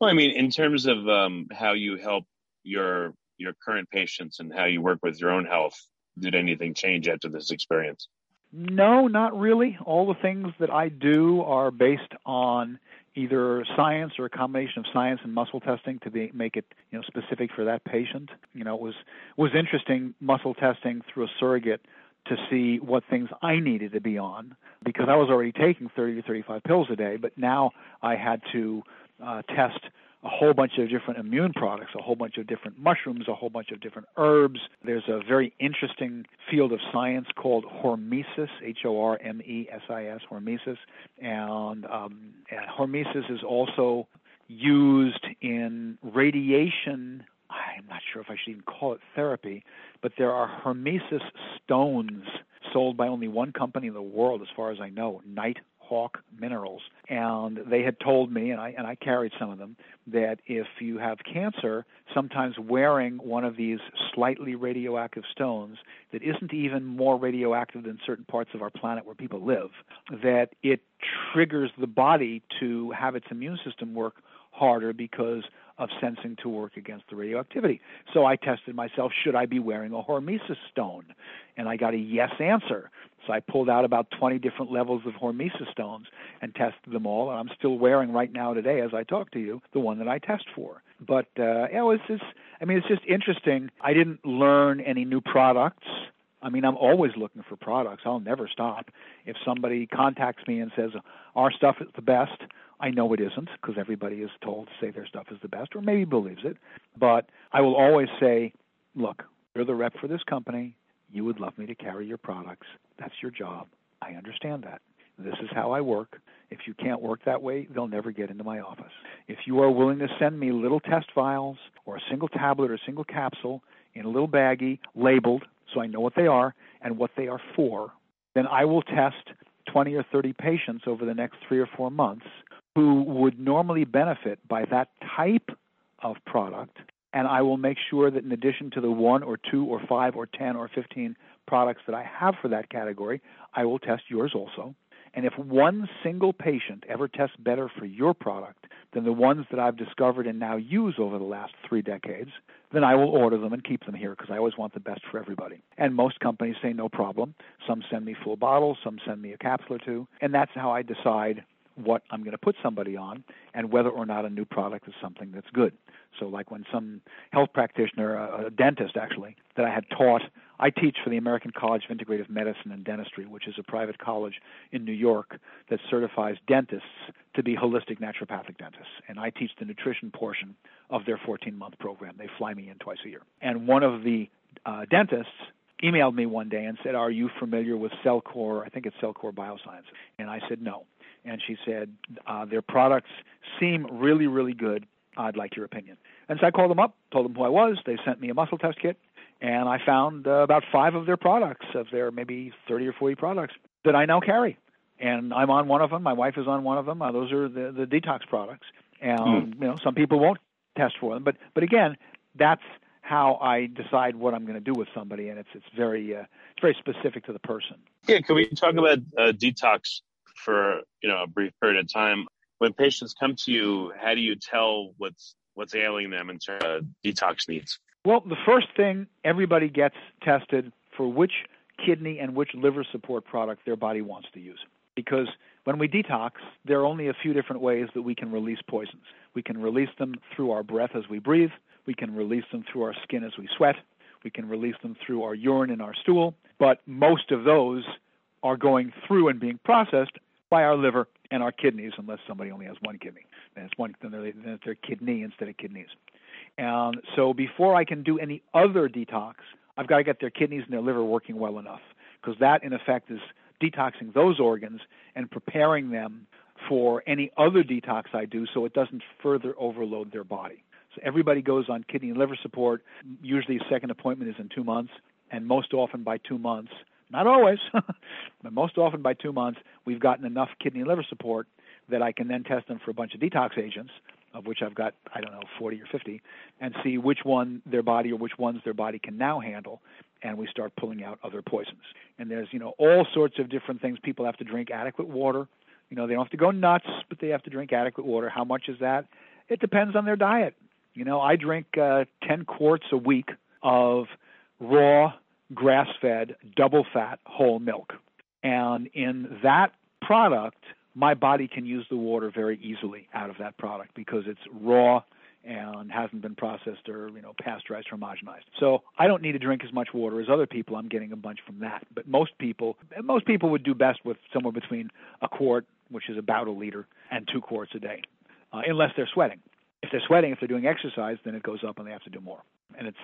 Well, I mean, in terms of um, how you help your your current patients and how you work with your own health, did anything change after this experience? No, not really. All the things that I do are based on either science or a combination of science and muscle testing to be, make it you know specific for that patient. You know, it was was interesting muscle testing through a surrogate to see what things I needed to be on because I was already taking 30 to 35 pills a day, but now I had to uh, test a whole bunch of different immune products, a whole bunch of different mushrooms, a whole bunch of different herbs. There's a very interesting field of science called hormesis, H-O-R-M-E-S-I-S, hormesis, and, um, and hormesis is also used in radiation. I'm not sure if I should even call it therapy, but there are hormesis stones sold by only one company in the world, as far as I know, Nighthawk Minerals. And they had told me, and I and I carried some of them, that if you have cancer, sometimes wearing one of these slightly radioactive stones that isn't even more radioactive than certain parts of our planet where people live, that it triggers the body to have its immune system work harder because of sensing to work against the radioactivity. So I tested myself, should I be wearing a hormesis stone? And I got a yes answer. So I pulled out about 20 different levels of hormesis stones and tested them all. And I'm still wearing right now today, as I talk to you, the one that I test for. But uh, you it's just, I mean, it's just interesting. I didn't learn any new products. I mean, I'm always looking for products. I'll never stop. If somebody contacts me and says our stuff is the best, I know it isn't because everybody is told to say their stuff is the best, or maybe believes it. But I will always say, look, you're the rep for this company. You would love me to carry your products. That's your job. I understand that. This is how I work. If you can't work that way, they'll never get into my office. If you are willing to send me little test vials or a single tablet or a single capsule in a little baggie labeled so I know what they are and what they are for, then I will test 20 or 30 patients over the next three or four months who would normally benefit by that type of product. And I will make sure that in addition to the one or two or five or 10 or 15 products that I have for that category, I will test yours also. And if one single patient ever tests better for your product than the ones that I've discovered and now use over the last three decades, then I will order them and keep them here because I always want the best for everybody. And most companies say no problem. Some send me full bottles, some send me a capsule or two, and that's how I decide what I'm going to put somebody on and whether or not a new product is something that's good. So, like when some health practitioner, a, a dentist actually, that I had taught, I teach for the American College of Integrative Medicine and Dentistry, which is a private college in New York that certifies dentists to be holistic naturopathic dentists. And I teach the nutrition portion of their 14 month program. They fly me in twice a year. And one of the uh, dentists emailed me one day and said, Are you familiar with Cellcore? I think it's Cellcore Biosciences. And I said, No. And she said, uh, Their products seem really, really good. I'd like your opinion. And so I called them up, told them who I was. They sent me a muscle test kit, and I found uh, about five of their products, of their maybe 30 or 40 products, that I now carry. And I'm on one of them. My wife is on one of them. Uh, those are the, the detox products. And mm. you know, some people won't test for them, but but again, that's how I decide what I'm going to do with somebody, and it's it's very uh, it's very specific to the person. Yeah, can we talk about uh, detox for you know a brief period of time? When patients come to you, how do you tell what's what's ailing them in terms of detox needs? Well, the first thing everybody gets tested for which kidney and which liver support product their body wants to use. Because when we detox, there are only a few different ways that we can release poisons. We can release them through our breath as we breathe, we can release them through our skin as we sweat, we can release them through our urine and our stool, but most of those are going through and being processed by our liver and our kidneys, unless somebody only has one kidney. Then it's one, then then it's their kidney instead of kidneys. And so before I can do any other detox, I've got to get their kidneys and their liver working well enough, because that in effect is detoxing those organs and preparing them for any other detox I do so it doesn't further overload their body. So everybody goes on kidney and liver support. Usually, a second appointment is in two months, and most often by two months, not always, but most often by two months, we've gotten enough kidney and liver support that I can then test them for a bunch of detox agents, of which I've got, I don't know, 40 or 50, and see which one their body or which ones their body can now handle, and we start pulling out other poisons. And there's, you know, all sorts of different things. People have to drink adequate water. You know, they don't have to go nuts, but they have to drink adequate water. How much is that? It depends on their diet. You know, I drink uh, 10 quarts a week of raw, grass fed, double fat whole milk. And in that product, my body can use the water very easily out of that product because it's raw and hasn't been processed or you know pasteurized or homogenized. So I don't need to drink as much water as other people. I'm getting a bunch from that. But most people most people would do best with somewhere between a quart, which is about a liter, and two quarts a day, uh, unless they're sweating. If they're sweating, if they're doing exercise, then it goes up and they have to do more. And it's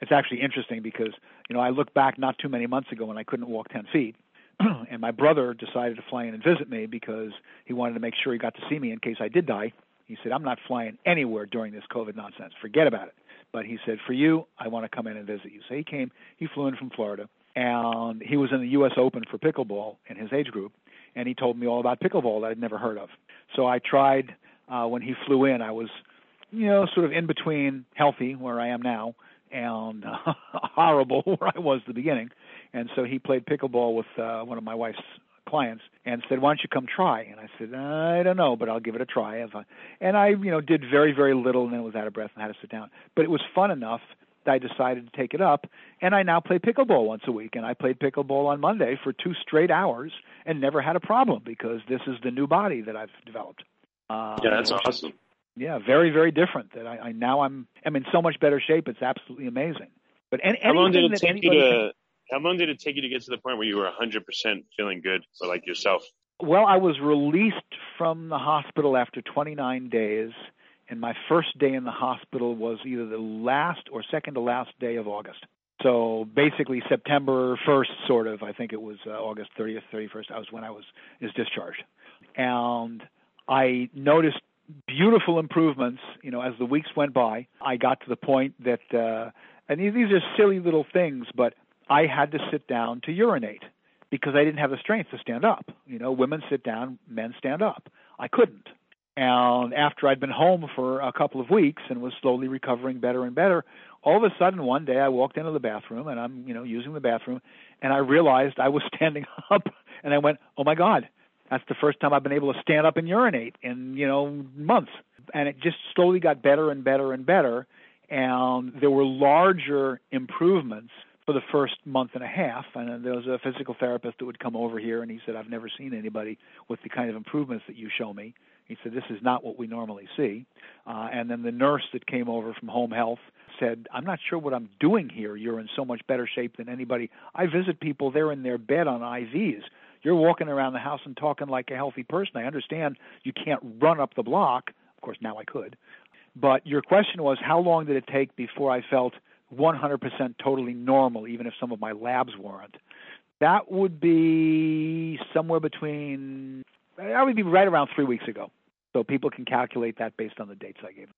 it's actually interesting because you know I look back not too many months ago when I couldn't walk 10 feet and my brother decided to fly in and visit me because he wanted to make sure he got to see me in case I did die. He said, I'm not flying anywhere during this COVID nonsense. Forget about it. But he said, For you, I want to come in and visit you. So he came, he flew in from Florida, and he was in the U.S. Open for pickleball in his age group, and he told me all about pickleball that I'd never heard of. So I tried uh, when he flew in. I was, you know, sort of in between healthy, where I am now, and uh, horrible, where I was at the beginning. And so he played pickleball with uh, one of my wife's clients and said, "Why don't you come try?" And I said, "I don't know, but I'll give it a try." And I, you know, did very very little, and then was out of breath and had to sit down. But it was fun enough that I decided to take it up, and I now play pickleball once a week. And I played pickleball on Monday for two straight hours and never had a problem because this is the new body that I've developed. Um, yeah, that's awesome. Yeah, very very different. That I, I now I'm I'm in so much better shape. It's absolutely amazing. But any, how long did it take you to? How long did it take you to get to the point where you were 100% feeling good for like yourself? Well, I was released from the hospital after 29 days, and my first day in the hospital was either the last or second to last day of August. So basically September 1st, sort of. I think it was uh, August 30th, 31st. I was when I was is discharged, and I noticed beautiful improvements. You know, as the weeks went by, I got to the point that, uh, and these, these are silly little things, but I had to sit down to urinate because I didn't have the strength to stand up. You know, women sit down, men stand up. I couldn't. And after I'd been home for a couple of weeks and was slowly recovering better and better, all of a sudden one day I walked into the bathroom and I'm, you know, using the bathroom and I realized I was standing up and I went, "Oh my god, That's the first time I've been able to stand up and urinate in, you know, months. And it just slowly got better and better and better. And there were larger improvements for the first month and a half. And there was a physical therapist that would come over here, and he said, I've never seen anybody with the kind of improvements that you show me. He said, This is not what we normally see. Uh, and then the nurse that came over from home health said, I'm not sure what I'm doing here. You're in so much better shape than anybody. I visit people, they're in their bed on IVs. You're walking around the house and talking like a healthy person. I understand you can't run up the block. Of course, now I could. But your question was, how long did it take before I felt 100% totally normal, even if some of my labs weren't? That would be somewhere between, that would be right around three weeks ago. So people can calculate that based on the dates I gave.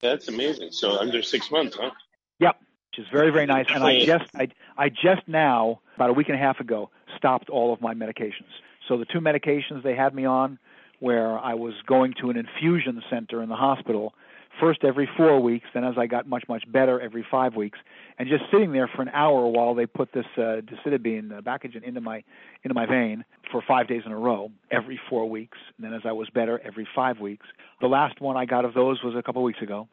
That's amazing. So under six months, huh? Yep, which is very very nice. And I just I I just now about a week and a half ago stopped all of my medications. So the two medications they had me on, where I was going to an infusion center in the hospital, first every four weeks, then as I got much much better, every five weeks, and just sitting there for an hour while they put this uh, decitabine uh, Dacogen into my into my vein for five days in a row, every four weeks. And then as I was better, every five weeks. The last one I got of those was a couple of weeks ago,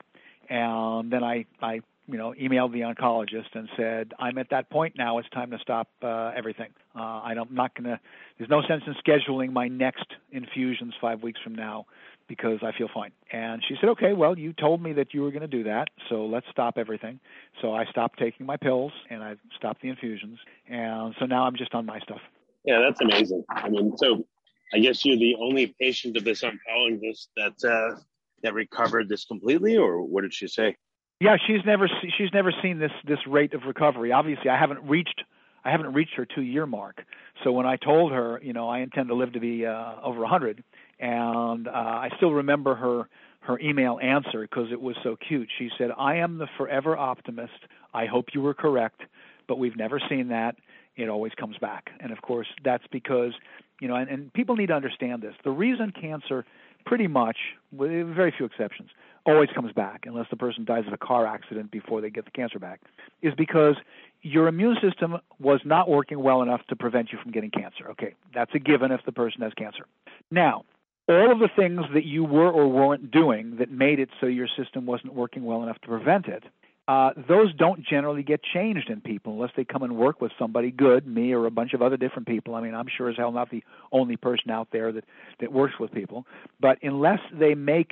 and then I I you know emailed the oncologist and said I'm at that point now. It's time to stop uh, everything. Uh, I I'm not going to. There's no sense in scheduling my next infusions five weeks from now because I feel fine. And she said, okay, well, you told me that you were going to do that, so let's stop everything. So I stopped taking my pills and I stopped the infusions. And so now I'm just on my stuff. Yeah, that's amazing. I mean, so I guess you're the only patient of this oncologist that uh, that recovered this completely, or what did she say? Yeah, she's never she's never seen this this rate of recovery. Obviously, I haven't reached I haven't reached her two year mark. So when I told her, you know, I intend to live to be uh, over 100, and uh, I still remember her her email answer because it was so cute. She said, "I am the forever optimist. I hope you were correct, but we've never seen that. It always comes back." And of course, that's because you know, and, and people need to understand this. The reason cancer, pretty much, with very few exceptions, always comes back unless the person dies of a car accident before they get the cancer back, is because your immune system was not working well enough to prevent you from getting cancer. Okay, that's a given if the person has cancer. Now, all of the things that you were or weren't doing that made it so your system wasn't working well enough to prevent it, uh, those don't generally get changed in people unless they come and work with somebody good, me or a bunch of other different people. I mean, I'm sure as hell not the only person out there that, that works with people. But unless they make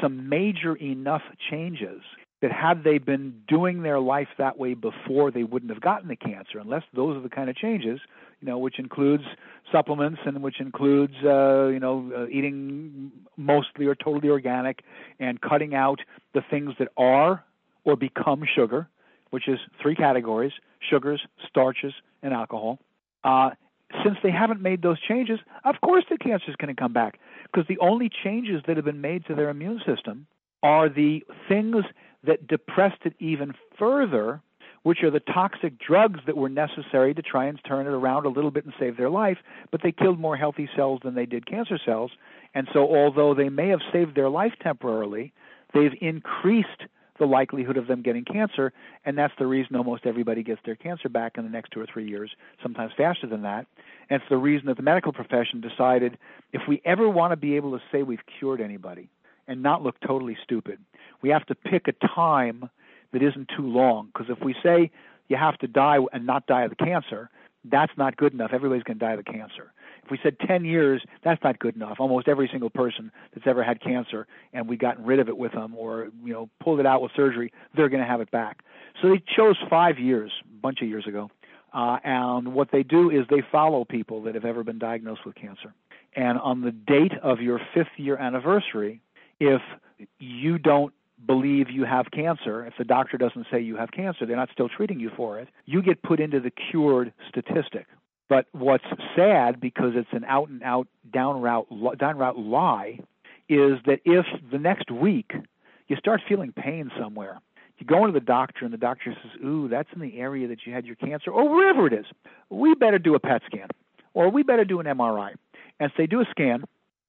some major enough changes that had they been doing their life that way before, they wouldn't have gotten the cancer, unless those are the kind of changes, you know, which includes supplements and which includes, uh, you know, uh, eating mostly or totally organic and cutting out the things that are or become sugar, which is three categories sugars, starches, and alcohol. Uh, since they haven't made those changes, of course the cancer is going to come back because the only changes that have been made to their immune system are the things that depressed it even further, which are the toxic drugs that were necessary to try and turn it around a little bit and save their life, but they killed more healthy cells than they did cancer cells. And so, although they may have saved their life temporarily, they've increased the likelihood of them getting cancer, and that's the reason almost everybody gets their cancer back in the next two or three years, sometimes faster than that. And it's the reason that the medical profession decided if we ever want to be able to say we've cured anybody and not look totally stupid, we have to pick a time that isn't too long. Because if we say you have to die and not die of the cancer, that's not good enough. Everybody's going to die of the cancer. If we said 10 years, that's not good enough. Almost every single person that's ever had cancer and we gotten rid of it with them or you know pulled it out with surgery, they're going to have it back. So they chose five years, a bunch of years ago, uh, and what they do is they follow people that have ever been diagnosed with cancer. And on the date of your fifth year anniversary, if you don't believe you have cancer, if the doctor doesn't say you have cancer, they're not still treating you for it, you get put into the cured statistic. But what's sad, because it's an out and out down route down route lie, is that if the next week you start feeling pain somewhere, you go into the doctor and the doctor says, "Ooh, that's in the area that you had your cancer, or wherever it is. We better do a PET scan, or we better do an MRI." And so they do a scan,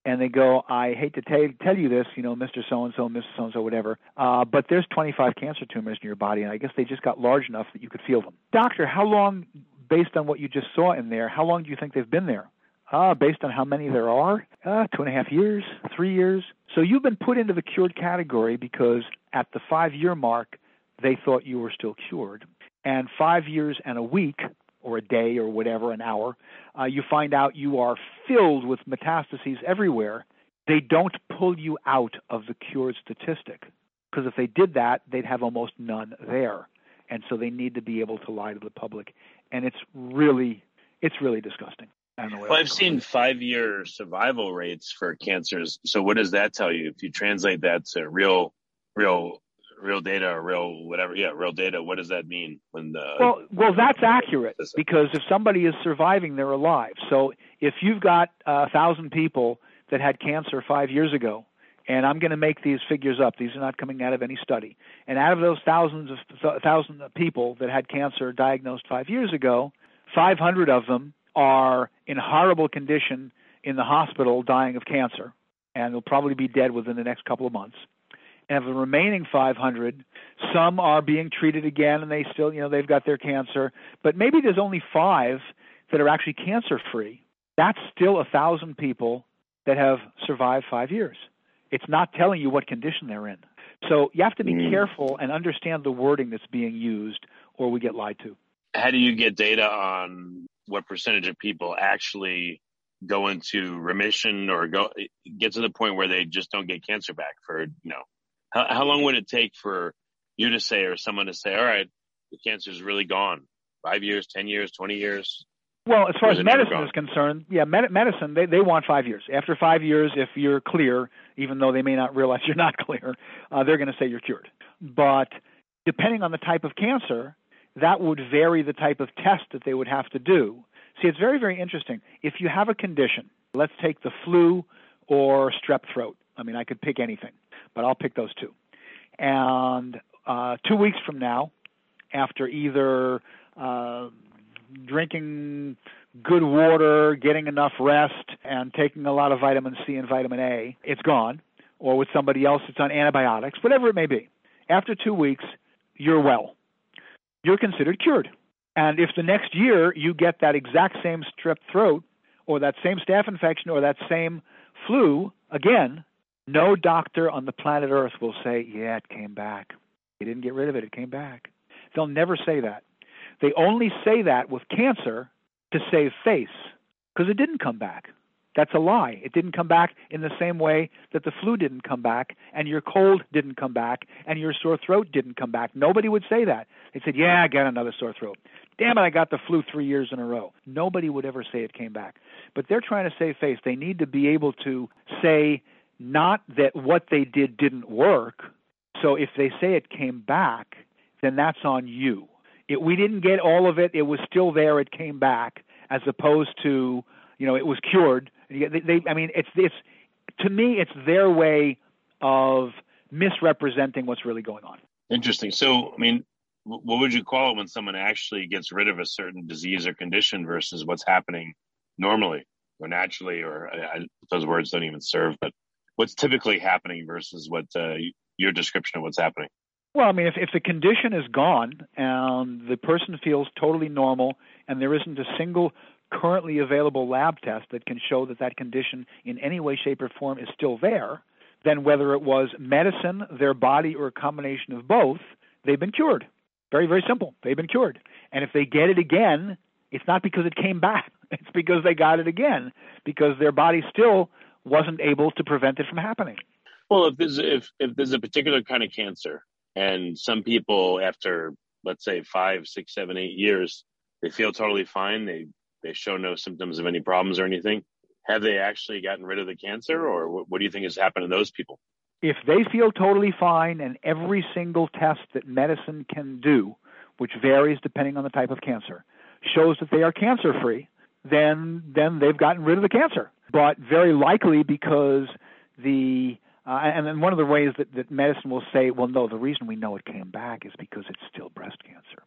and they go, I hate to tell, tell you this, you know, Mr. So and so, Mrs. So and so, whatever, uh, but there's 25 cancer tumors in your body, and I guess they just got large enough that you could feel them. Doctor, how long based on what you just saw in there, how long do you think they've been there? Uh, based on how many there are, uh, two and a half years, three years. So you've been put into the cured category because at the five year mark, they thought you were still cured. And five years and a week, or a day, or whatever, an hour, uh, you find out you are filled with metastases everywhere. They don't pull you out of the cured statistic because if they did that, they'd have almost none there. And so they need to be able to lie to the public. And it's really, it's really disgusting. Well, I've seen five year survival rates for cancers. So what does that tell you? If you translate that to real, real, real data or real whatever, yeah, real data. What does that mean when the? Well, well, that's accurate because if somebody is surviving, they're alive. So if you've got uh, a thousand people that had cancer five years ago, and I'm going to make these figures up. These are not coming out of any study. And out of those thousands of thousands of people that had cancer diagnosed five years ago, 500 of them are in horrible condition in the hospital dying of cancer, and they'll probably be dead within the next couple of months. And of the remaining 500, some are being treated again, and they still, you know, they've got their cancer, but maybe there's only five that are actually cancer free. That's still a thousand people that have survived five years. It's not telling you what condition they're in. So you have to be mm. careful and understand the wording that's being used, or we get lied to. How do you get data on what percentage of people actually go into remission or go get to the point where they just don't get cancer back for you know how, how long would it take for you to say or someone to say all right the cancer is really gone five years ten years 20 years well as far as medicine is concerned yeah med- medicine they, they want five years after five years if you're clear even though they may not realize you're not clear uh, they're going to say you're cured but depending on the type of cancer that would vary the type of test that they would have to do. See, it's very, very interesting. If you have a condition, let's take the flu or strep throat. I mean, I could pick anything, but I'll pick those two. And uh, two weeks from now, after either uh, drinking good water, getting enough rest, and taking a lot of vitamin C and vitamin A, it's gone. Or with somebody else it's on antibiotics, whatever it may be. After two weeks, you're well you're considered cured. And if the next year you get that exact same strep throat or that same staph infection or that same flu again, no doctor on the planet Earth will say, Yeah, it came back. You didn't get rid of it, it came back. They'll never say that. They only say that with cancer to save face because it didn't come back. That's a lie. It didn't come back in the same way that the flu didn't come back, and your cold didn't come back, and your sore throat didn't come back. Nobody would say that. They said, Yeah, I got another sore throat. Damn it, I got the flu three years in a row. Nobody would ever say it came back. But they're trying to save face. They need to be able to say not that what they did didn't work. So if they say it came back, then that's on you. It, we didn't get all of it. It was still there. It came back, as opposed to, you know, it was cured they, they, I mean, it's it's to me, it's their way of misrepresenting what's really going on. Interesting. So, I mean, what would you call it when someone actually gets rid of a certain disease or condition versus what's happening normally or naturally, or I, those words don't even serve, but what's typically happening versus what uh, your description of what's happening? Well, I mean, if, if the condition is gone and the person feels totally normal and there isn't a single currently available lab test that can show that that condition in any way, shape, or form is still there, then whether it was medicine, their body, or a combination of both, they've been cured. Very, very simple. They've been cured. And if they get it again, it's not because it came back. It's because they got it again, because their body still wasn't able to prevent it from happening. Well, if there's if if there's a particular kind of cancer, and some people after let's say five, six, seven, eight years, they feel totally fine. They they show no symptoms of any problems or anything. Have they actually gotten rid of the cancer, or what, what do you think has happened to those people? If they feel totally fine, and every single test that medicine can do, which varies depending on the type of cancer, shows that they are cancer free, then then they've gotten rid of the cancer. But very likely because the uh, and then one of the ways that, that medicine will say, well, no, the reason we know it came back is because it's still breast cancer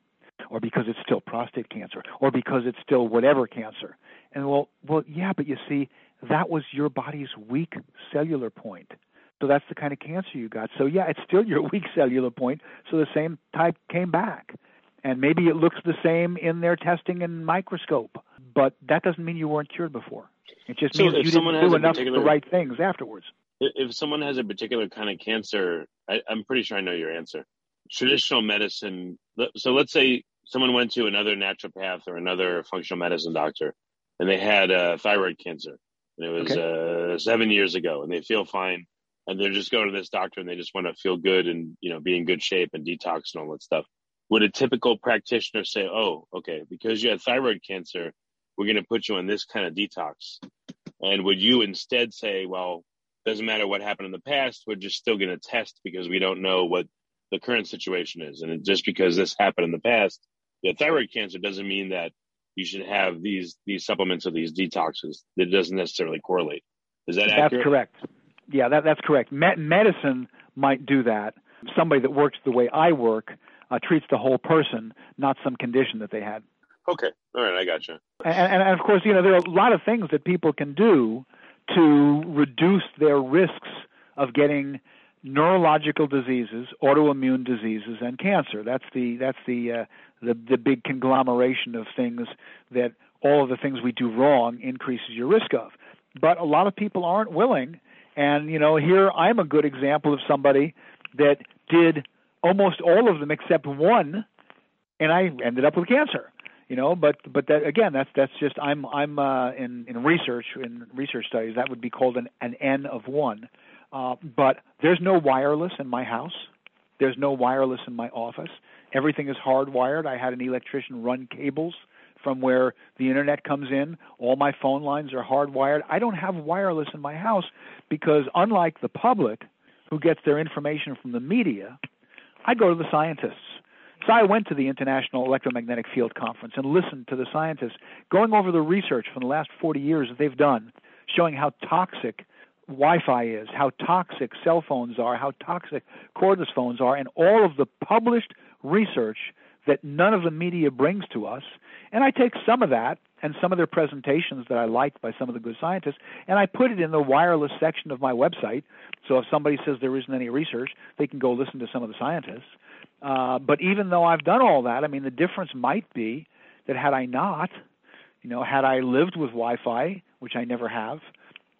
or because it's still prostate cancer, or because it's still whatever cancer. And well, well, yeah, but you see, that was your body's weak cellular point. So that's the kind of cancer you got. So yeah, it's still your weak cellular point. So the same type came back. And maybe it looks the same in their testing and microscope, but that doesn't mean you weren't cured before. It just So means you didn't do enough of the right things afterwards. If someone has a particular kind of cancer, I, I'm pretty sure I know your answer. Traditional medicine. So let's say someone went to another naturopath or another functional medicine doctor, and they had uh, thyroid cancer, and it was uh, seven years ago, and they feel fine, and they're just going to this doctor, and they just want to feel good and you know be in good shape and detox and all that stuff. Would a typical practitioner say, "Oh, okay, because you had thyroid cancer, we're going to put you on this kind of detox," and would you instead say, "Well"? Doesn't matter what happened in the past. We're just still going to test because we don't know what the current situation is. And just because this happened in the past, the thyroid cancer doesn't mean that you should have these these supplements or these detoxes. It doesn't necessarily correlate. Is that That's accurate? correct. Yeah, that, that's correct. Me- medicine might do that. Somebody that works the way I work uh, treats the whole person, not some condition that they had. Okay. All right. I got you. And, and, and of course, you know, there are a lot of things that people can do to reduce their risks of getting neurological diseases, autoimmune diseases, and cancer. That's the that's the uh, the the big conglomeration of things that all of the things we do wrong increases your risk of. But a lot of people aren't willing, and you know, here I'm a good example of somebody that did almost all of them except one, and I ended up with cancer you know but but that again that's that's just i'm i'm uh in in research in research studies that would be called an an n of one. Uh but there's no wireless in my house. There's no wireless in my office. Everything is hardwired. I had an electrician run cables from where the internet comes in. All my phone lines are hardwired. I don't have wireless in my house because unlike the public who gets their information from the media i go to the scientists so I went to the International Electromagnetic Field Conference and listened to the scientists going over the research from the last 40 years that they've done, showing how toxic Wi-Fi is, how toxic cell phones are, how toxic cordless phones are, and all of the published research that none of the media brings to us. And I take some of that and some of their presentations that I liked by some of the good scientists, and I put it in the wireless section of my website. So if somebody says there isn't any research, they can go listen to some of the scientists. Uh, but even though I've done all that, I mean, the difference might be that had I not, you know, had I lived with Wi-Fi, which I never have,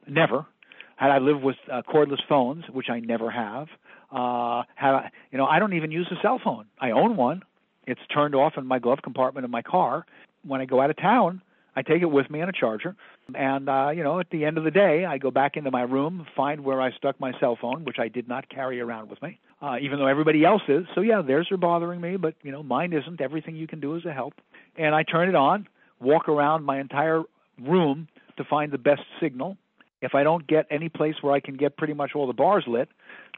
never, had I lived with uh, cordless phones, which I never have, uh, had I, you know, I don't even use a cell phone. I own one. It's turned off in my glove compartment of my car. When I go out of town, I take it with me in a charger. And, uh, you know, at the end of the day, I go back into my room, find where I stuck my cell phone, which I did not carry around with me, uh, even though everybody else is. So, yeah, theirs are bothering me, but, you know, mine isn't. Everything you can do is a help. And I turn it on, walk around my entire room to find the best signal. If I don't get any place where I can get pretty much all the bars lit,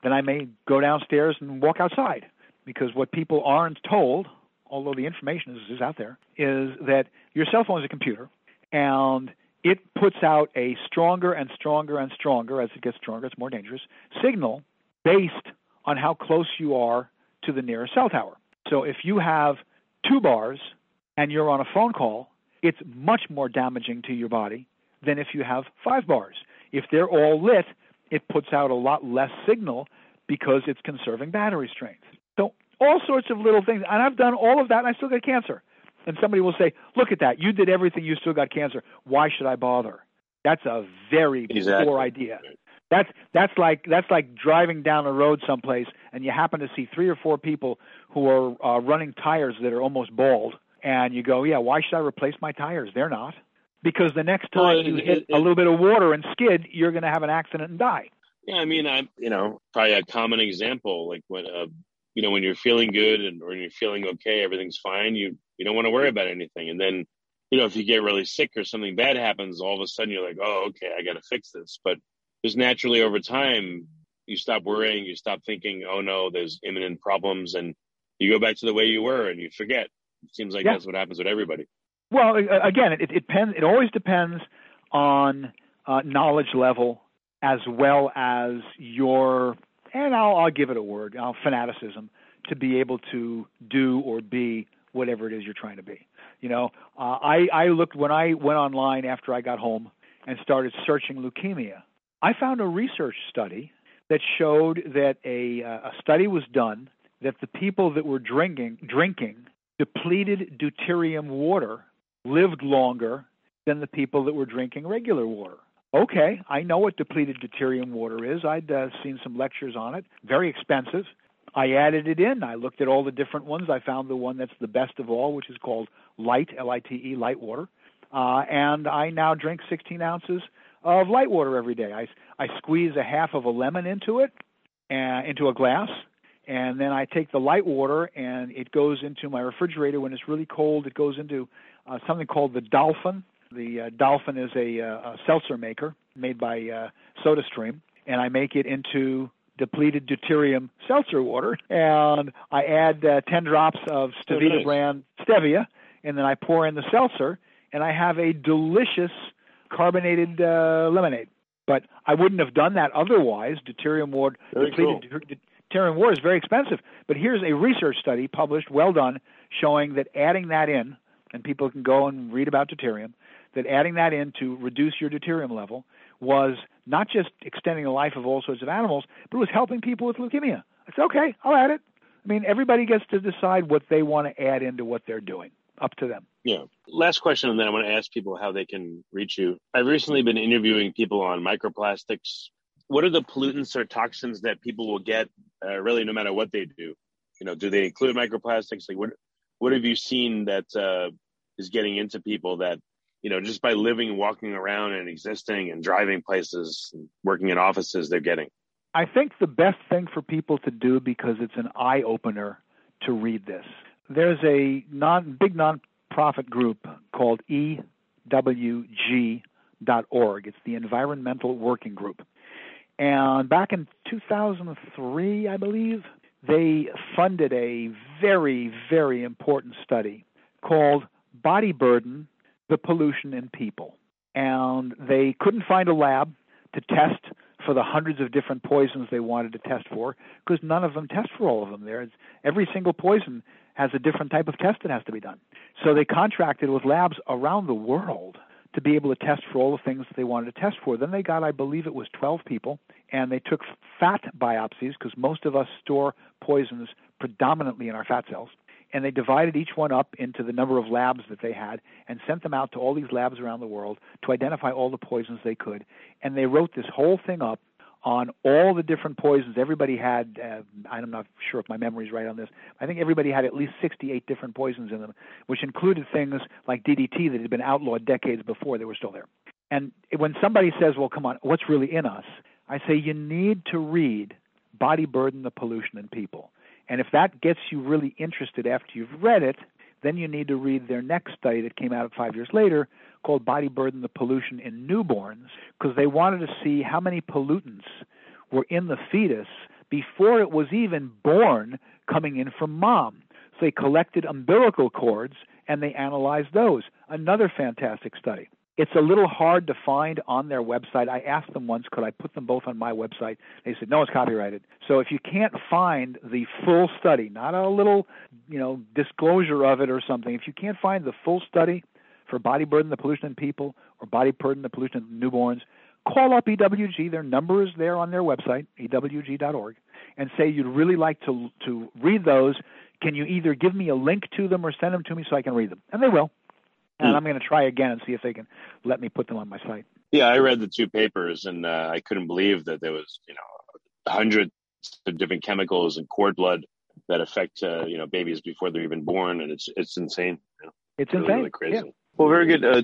then I may go downstairs and walk outside. Because what people aren't told, although the information is, is out there, is that your cell phone is a computer and it puts out a stronger and stronger and stronger as it gets stronger, it's more dangerous signal based on how close you are to the nearest cell tower. So if you have two bars and you're on a phone call, it's much more damaging to your body than if you have five bars. If they're all lit, it puts out a lot less signal because it's conserving battery strength. All sorts of little things. And I've done all of that and I still get cancer. And somebody will say, Look at that, you did everything, you still got cancer. Why should I bother? That's a very Exactly. poor idea. That's that's like that's like driving down a road someplace and you happen to see three or four people who are uh, running tires that are almost bald, and you go, yeah, why should I replace my tires? They're not, because the next time Well, you it- hit it- a little bit of water and skid, you're going to have an accident and die. Yeah, I mean, I'm you know probably a common example like when uh, you know when you're feeling good and or when you're feeling okay, everything's fine. You you don't want to worry about anything, and then you know if you get really sick or something bad happens, all of a sudden you're like, oh, okay, I got to fix this. But just naturally over time, you stop worrying, you stop thinking, oh no, there's imminent problems, and you go back to the way you were, and you forget. It seems like Yeah. that's what happens with everybody. Well, again, it, it depends. It always depends on uh, knowledge level as well as your, and I'll, I'll give it a word, uh, fanaticism to be able to do or be whatever it is you're trying to be. You know, uh, I I looked when I went online after I got home and started searching leukemia. I found a research study that showed that a uh, a study was done that the people that were drinking drinking depleted deuterium water lived longer than the people that were drinking regular water. Okay, I know what depleted deuterium water is. I'd uh, seen some lectures on it. Very expensive. I added it in. I looked at all the different ones. I found the one that's the best of all, which is called light, L-I-T-E, light water. Uh, and I now drink 16 ounces of light water every day. I, I squeeze a half of a lemon into it, uh, into a glass, and then I take the light water and it goes into my refrigerator. When it's really cold, it goes into uh, something called the Dolphin. The uh, Dolphin is a, uh, a seltzer maker made by uh, SodaStream, and I make it into depleted deuterium seltzer water, and I add uh, 10 drops of Stevia Oh, nice. brand stevia, and then I pour in the seltzer, and I have a delicious carbonated uh, lemonade. But I wouldn't have done that otherwise. Deuterium water, Very depleted deter- deuterium water is very expensive. But here's a research study published, well done, showing that adding that in, and people can go and read about deuterium, that adding that in to reduce your deuterium level was not just extending the life of all sorts of animals, but it was helping people with leukemia. I said, okay, I'll add it. I mean, everybody gets to decide what they want to add into what they're doing. Up to them. Yeah. Last question, and then I want to ask people how they can reach you. I've recently been interviewing people on microplastics. What are the pollutants or toxins that people will get, uh, really, no matter what they do? You know, do they include microplastics? Like, what what have you seen that uh, is getting into people that you know just by living, walking around, and existing, and driving places, working in offices, they're getting? I think the best thing for people to do because it's an eye opener to read this. There's a non big nonprofit group called EWG.org. It's the Environmental Working Group. And back in 2003, I believe, they funded a very, very important study called Body Burden The Pollution in People. And they couldn't find a lab to test for the hundreds of different poisons they wanted to test for because none of them test for all of them. There's every single poison has a different type of test that has to be done. So they contracted with labs around the world to be able to test for all the things that they wanted to test for. Then they got, I believe it was 12 people, and they took fat biopsies because most of us store poisons predominantly in our fat cells. And they divided each one up into the number of labs that they had and sent them out to all these labs around the world to identify all the poisons they could. And they wrote this whole thing up on all the different poisons. Everybody had, uh, I'm not sure if my memory's right on this, I think everybody had at least 68 different poisons in them, which included things like DDT that had been outlawed decades before they were still there. And when somebody says, well, come on, what's really in us? I say, you need to read Body Burden, the Pollution in People. And if that gets you really interested after you've read it, then you need to read their next study that came out five years later called Body Burden, the Pollution in Newborns, because they wanted to see how many pollutants were in the fetus before it was even born coming in from mom. So they collected umbilical cords and they analyzed those. Another fantastic study. It's a little hard to find on their website. I asked them once, could I put them both on my website? They said, no, it's copyrighted. So if you can't find the full study, not a little, you know, disclosure of it or something, if you can't find the full study for body burden, the pollution in people, or body burden, the pollution in newborns, call up EWG. Their number is there on their website, ewg.org, and say you'd really like to to read those. Can you either give me a link to them or send them to me so I can read them? And they will. And I'm going to try again and see if they can let me put them on my site. Yeah, I read the two papers, and uh, I couldn't believe that there was, you know, hundreds of different chemicals in cord blood that affect, uh, you know, babies before they're even born, and it's it's insane. You know? It's really, insane. really crazy. Yeah. Well, very good, uh,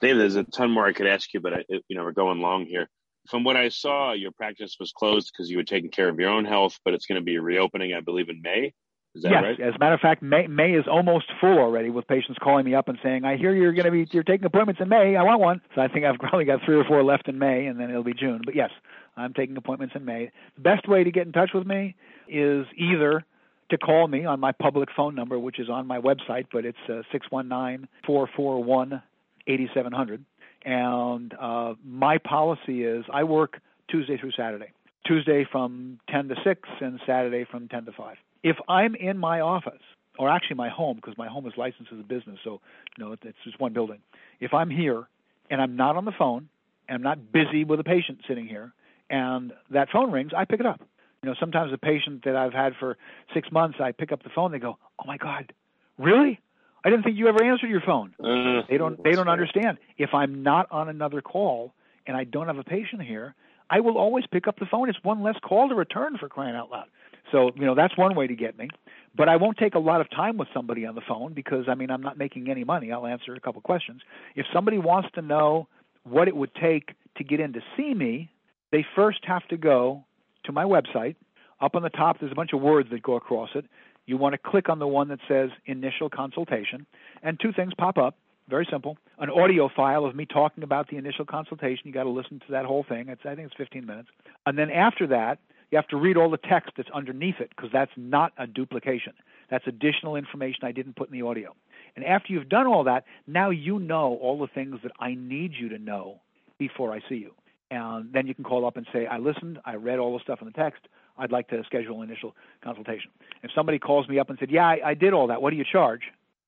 Dave. There's a ton more I could ask you, but I, you know, we're going long here. From what I saw, your practice was closed because you were taking care of your own health, but it's going to be reopening, I believe, in May. Is that yes, right? as a matter of fact, May, May is almost full already with patients calling me up and saying, "I hear you're going to be you're taking appointments in May. I want one." So I think I've probably got three or four left in May, and then it'll be June. But yes, I'm taking appointments in May. The best way to get in touch with me is either to call me on my public phone number, which is on my website, but it's uh, six one nine four four one eighty seven hundred. And uh, my policy is I work Tuesday through Saturday. Tuesday from 10 to 6 and Saturday from 10 to 5. If I'm in my office, or actually my home, because my home is licensed as a business, so you know it's just one building. If I'm here and I'm not on the phone, and I'm not busy with a patient sitting here, and that phone rings, I pick it up. You know, sometimes a patient that I've had for six months, I pick up the phone. They go, "Oh my God, really? I didn't think you ever answered your phone. Uh, They don't they don't understand. If I'm not on another call and I don't have a patient here, I will always pick up the phone. It's one less call to return for crying out loud. So, you know, that's one way to get me. But I won't take a lot of time with somebody on the phone because I mean I'm not making any money. I'll answer a couple questions. If somebody wants to know what it would take to get in to see me, they first have to go to my website. Up on the top there's a bunch of words that go across it. You want to click on the one that says initial consultation, and two things pop up. Very simple. An audio file of me talking about the initial consultation. You got to listen to that whole thing. It's I think it's 15 minutes. And then after that, you have to read all the text that's underneath it because that's not a duplication. That's additional information I didn't put in the audio. And after you've done all that, now you know all the things that I need you to know before I see you. And then you can call up and say, I listened, I read all the stuff in the text, I'd like to schedule an initial consultation. If somebody calls me up and said, Yeah, I, I did all that, what do you charge?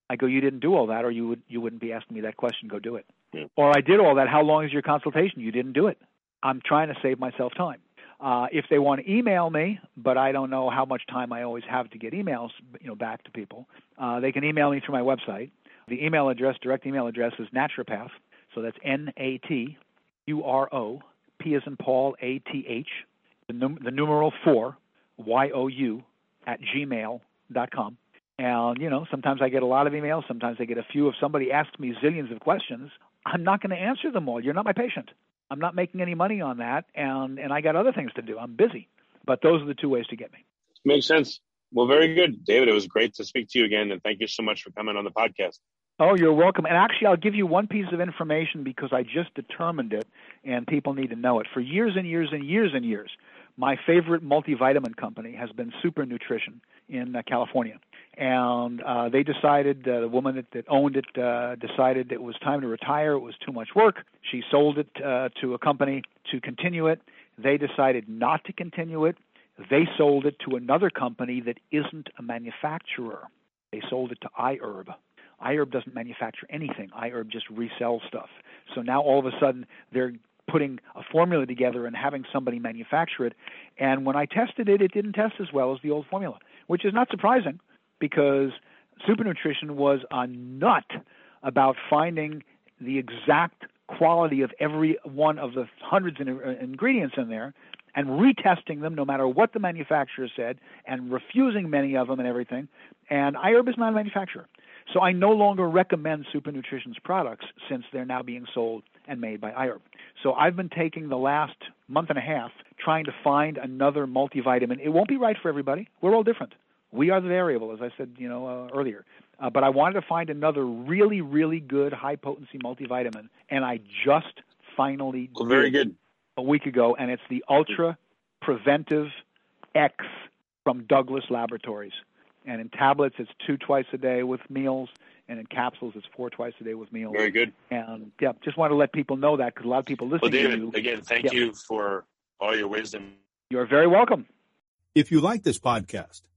I go, You didn't do all that, or you would you wouldn't be asking me that question, go do it. Yeah. Or I did all that, how long is your consultation? You didn't do it. I'm trying to save myself time. Uh, if they want to email me, but I don't know how much time I always have to get emails, you know, back to people, uh, they can email me through my website. The email address, direct email address, is naturopath. So that's N A T U R O P as in Paul A T H, the, num- the numeral four Y O U at gmail dot com. And you know, sometimes I get a lot of emails. Sometimes I get a few. If somebody asks me zillions of questions, I'm not going to answer them all. You're not my patient. I'm not making any money on that, and and I got other things to do. I'm busy. But those are the two ways to get me. makes sense. Well, very good, David. It was great to speak to you again, and thank you so much for coming on the podcast. Oh, you're welcome. And actually, I'll give you one piece of information because I just determined it, and people need to know it. For years and years and years and years, my favorite multivitamin company has been Super Nutrition in uh, California. And uh, they decided, uh, the woman that, that owned it uh, decided that it was time to retire. It was too much work. She sold it uh, to a company to continue it. They decided not to continue it. They sold it to another company that isn't a manufacturer. They sold it to iHerb. iHerb doesn't manufacture anything. iHerb just resells stuff. So now all of a sudden they're putting a formula together and having somebody manufacture it. And when I tested it, it didn't test as well as the old formula, which is not surprising because Super Nutrition was a nut about finding the exact quality of every one of the hundreds of uh, ingredients in there and retesting them no matter what the manufacturer said and refusing many of them and everything. And iHerb is not a manufacturer. So I no longer recommend Super Nutrition's products since they're now being sold and made by iHerb. So I've been taking the last month and a half trying to find another multivitamin. It won't be right for everybody. We're all different. We are the variable, as I said, you know, uh, earlier. Uh, but I wanted to find another really, really good high potency multivitamin, and I just finally Well, very did good. a week ago, and it's the Ultra Preventive X from Douglas Laboratories. And in tablets, it's two twice a day with meals, and in capsules, it's four twice a day with meals. Very good. And yeah, just want to let people know that because a lot of people Well, listening to you, again, thank Yeah. you for all your wisdom. you're very welcome. If you like this podcast,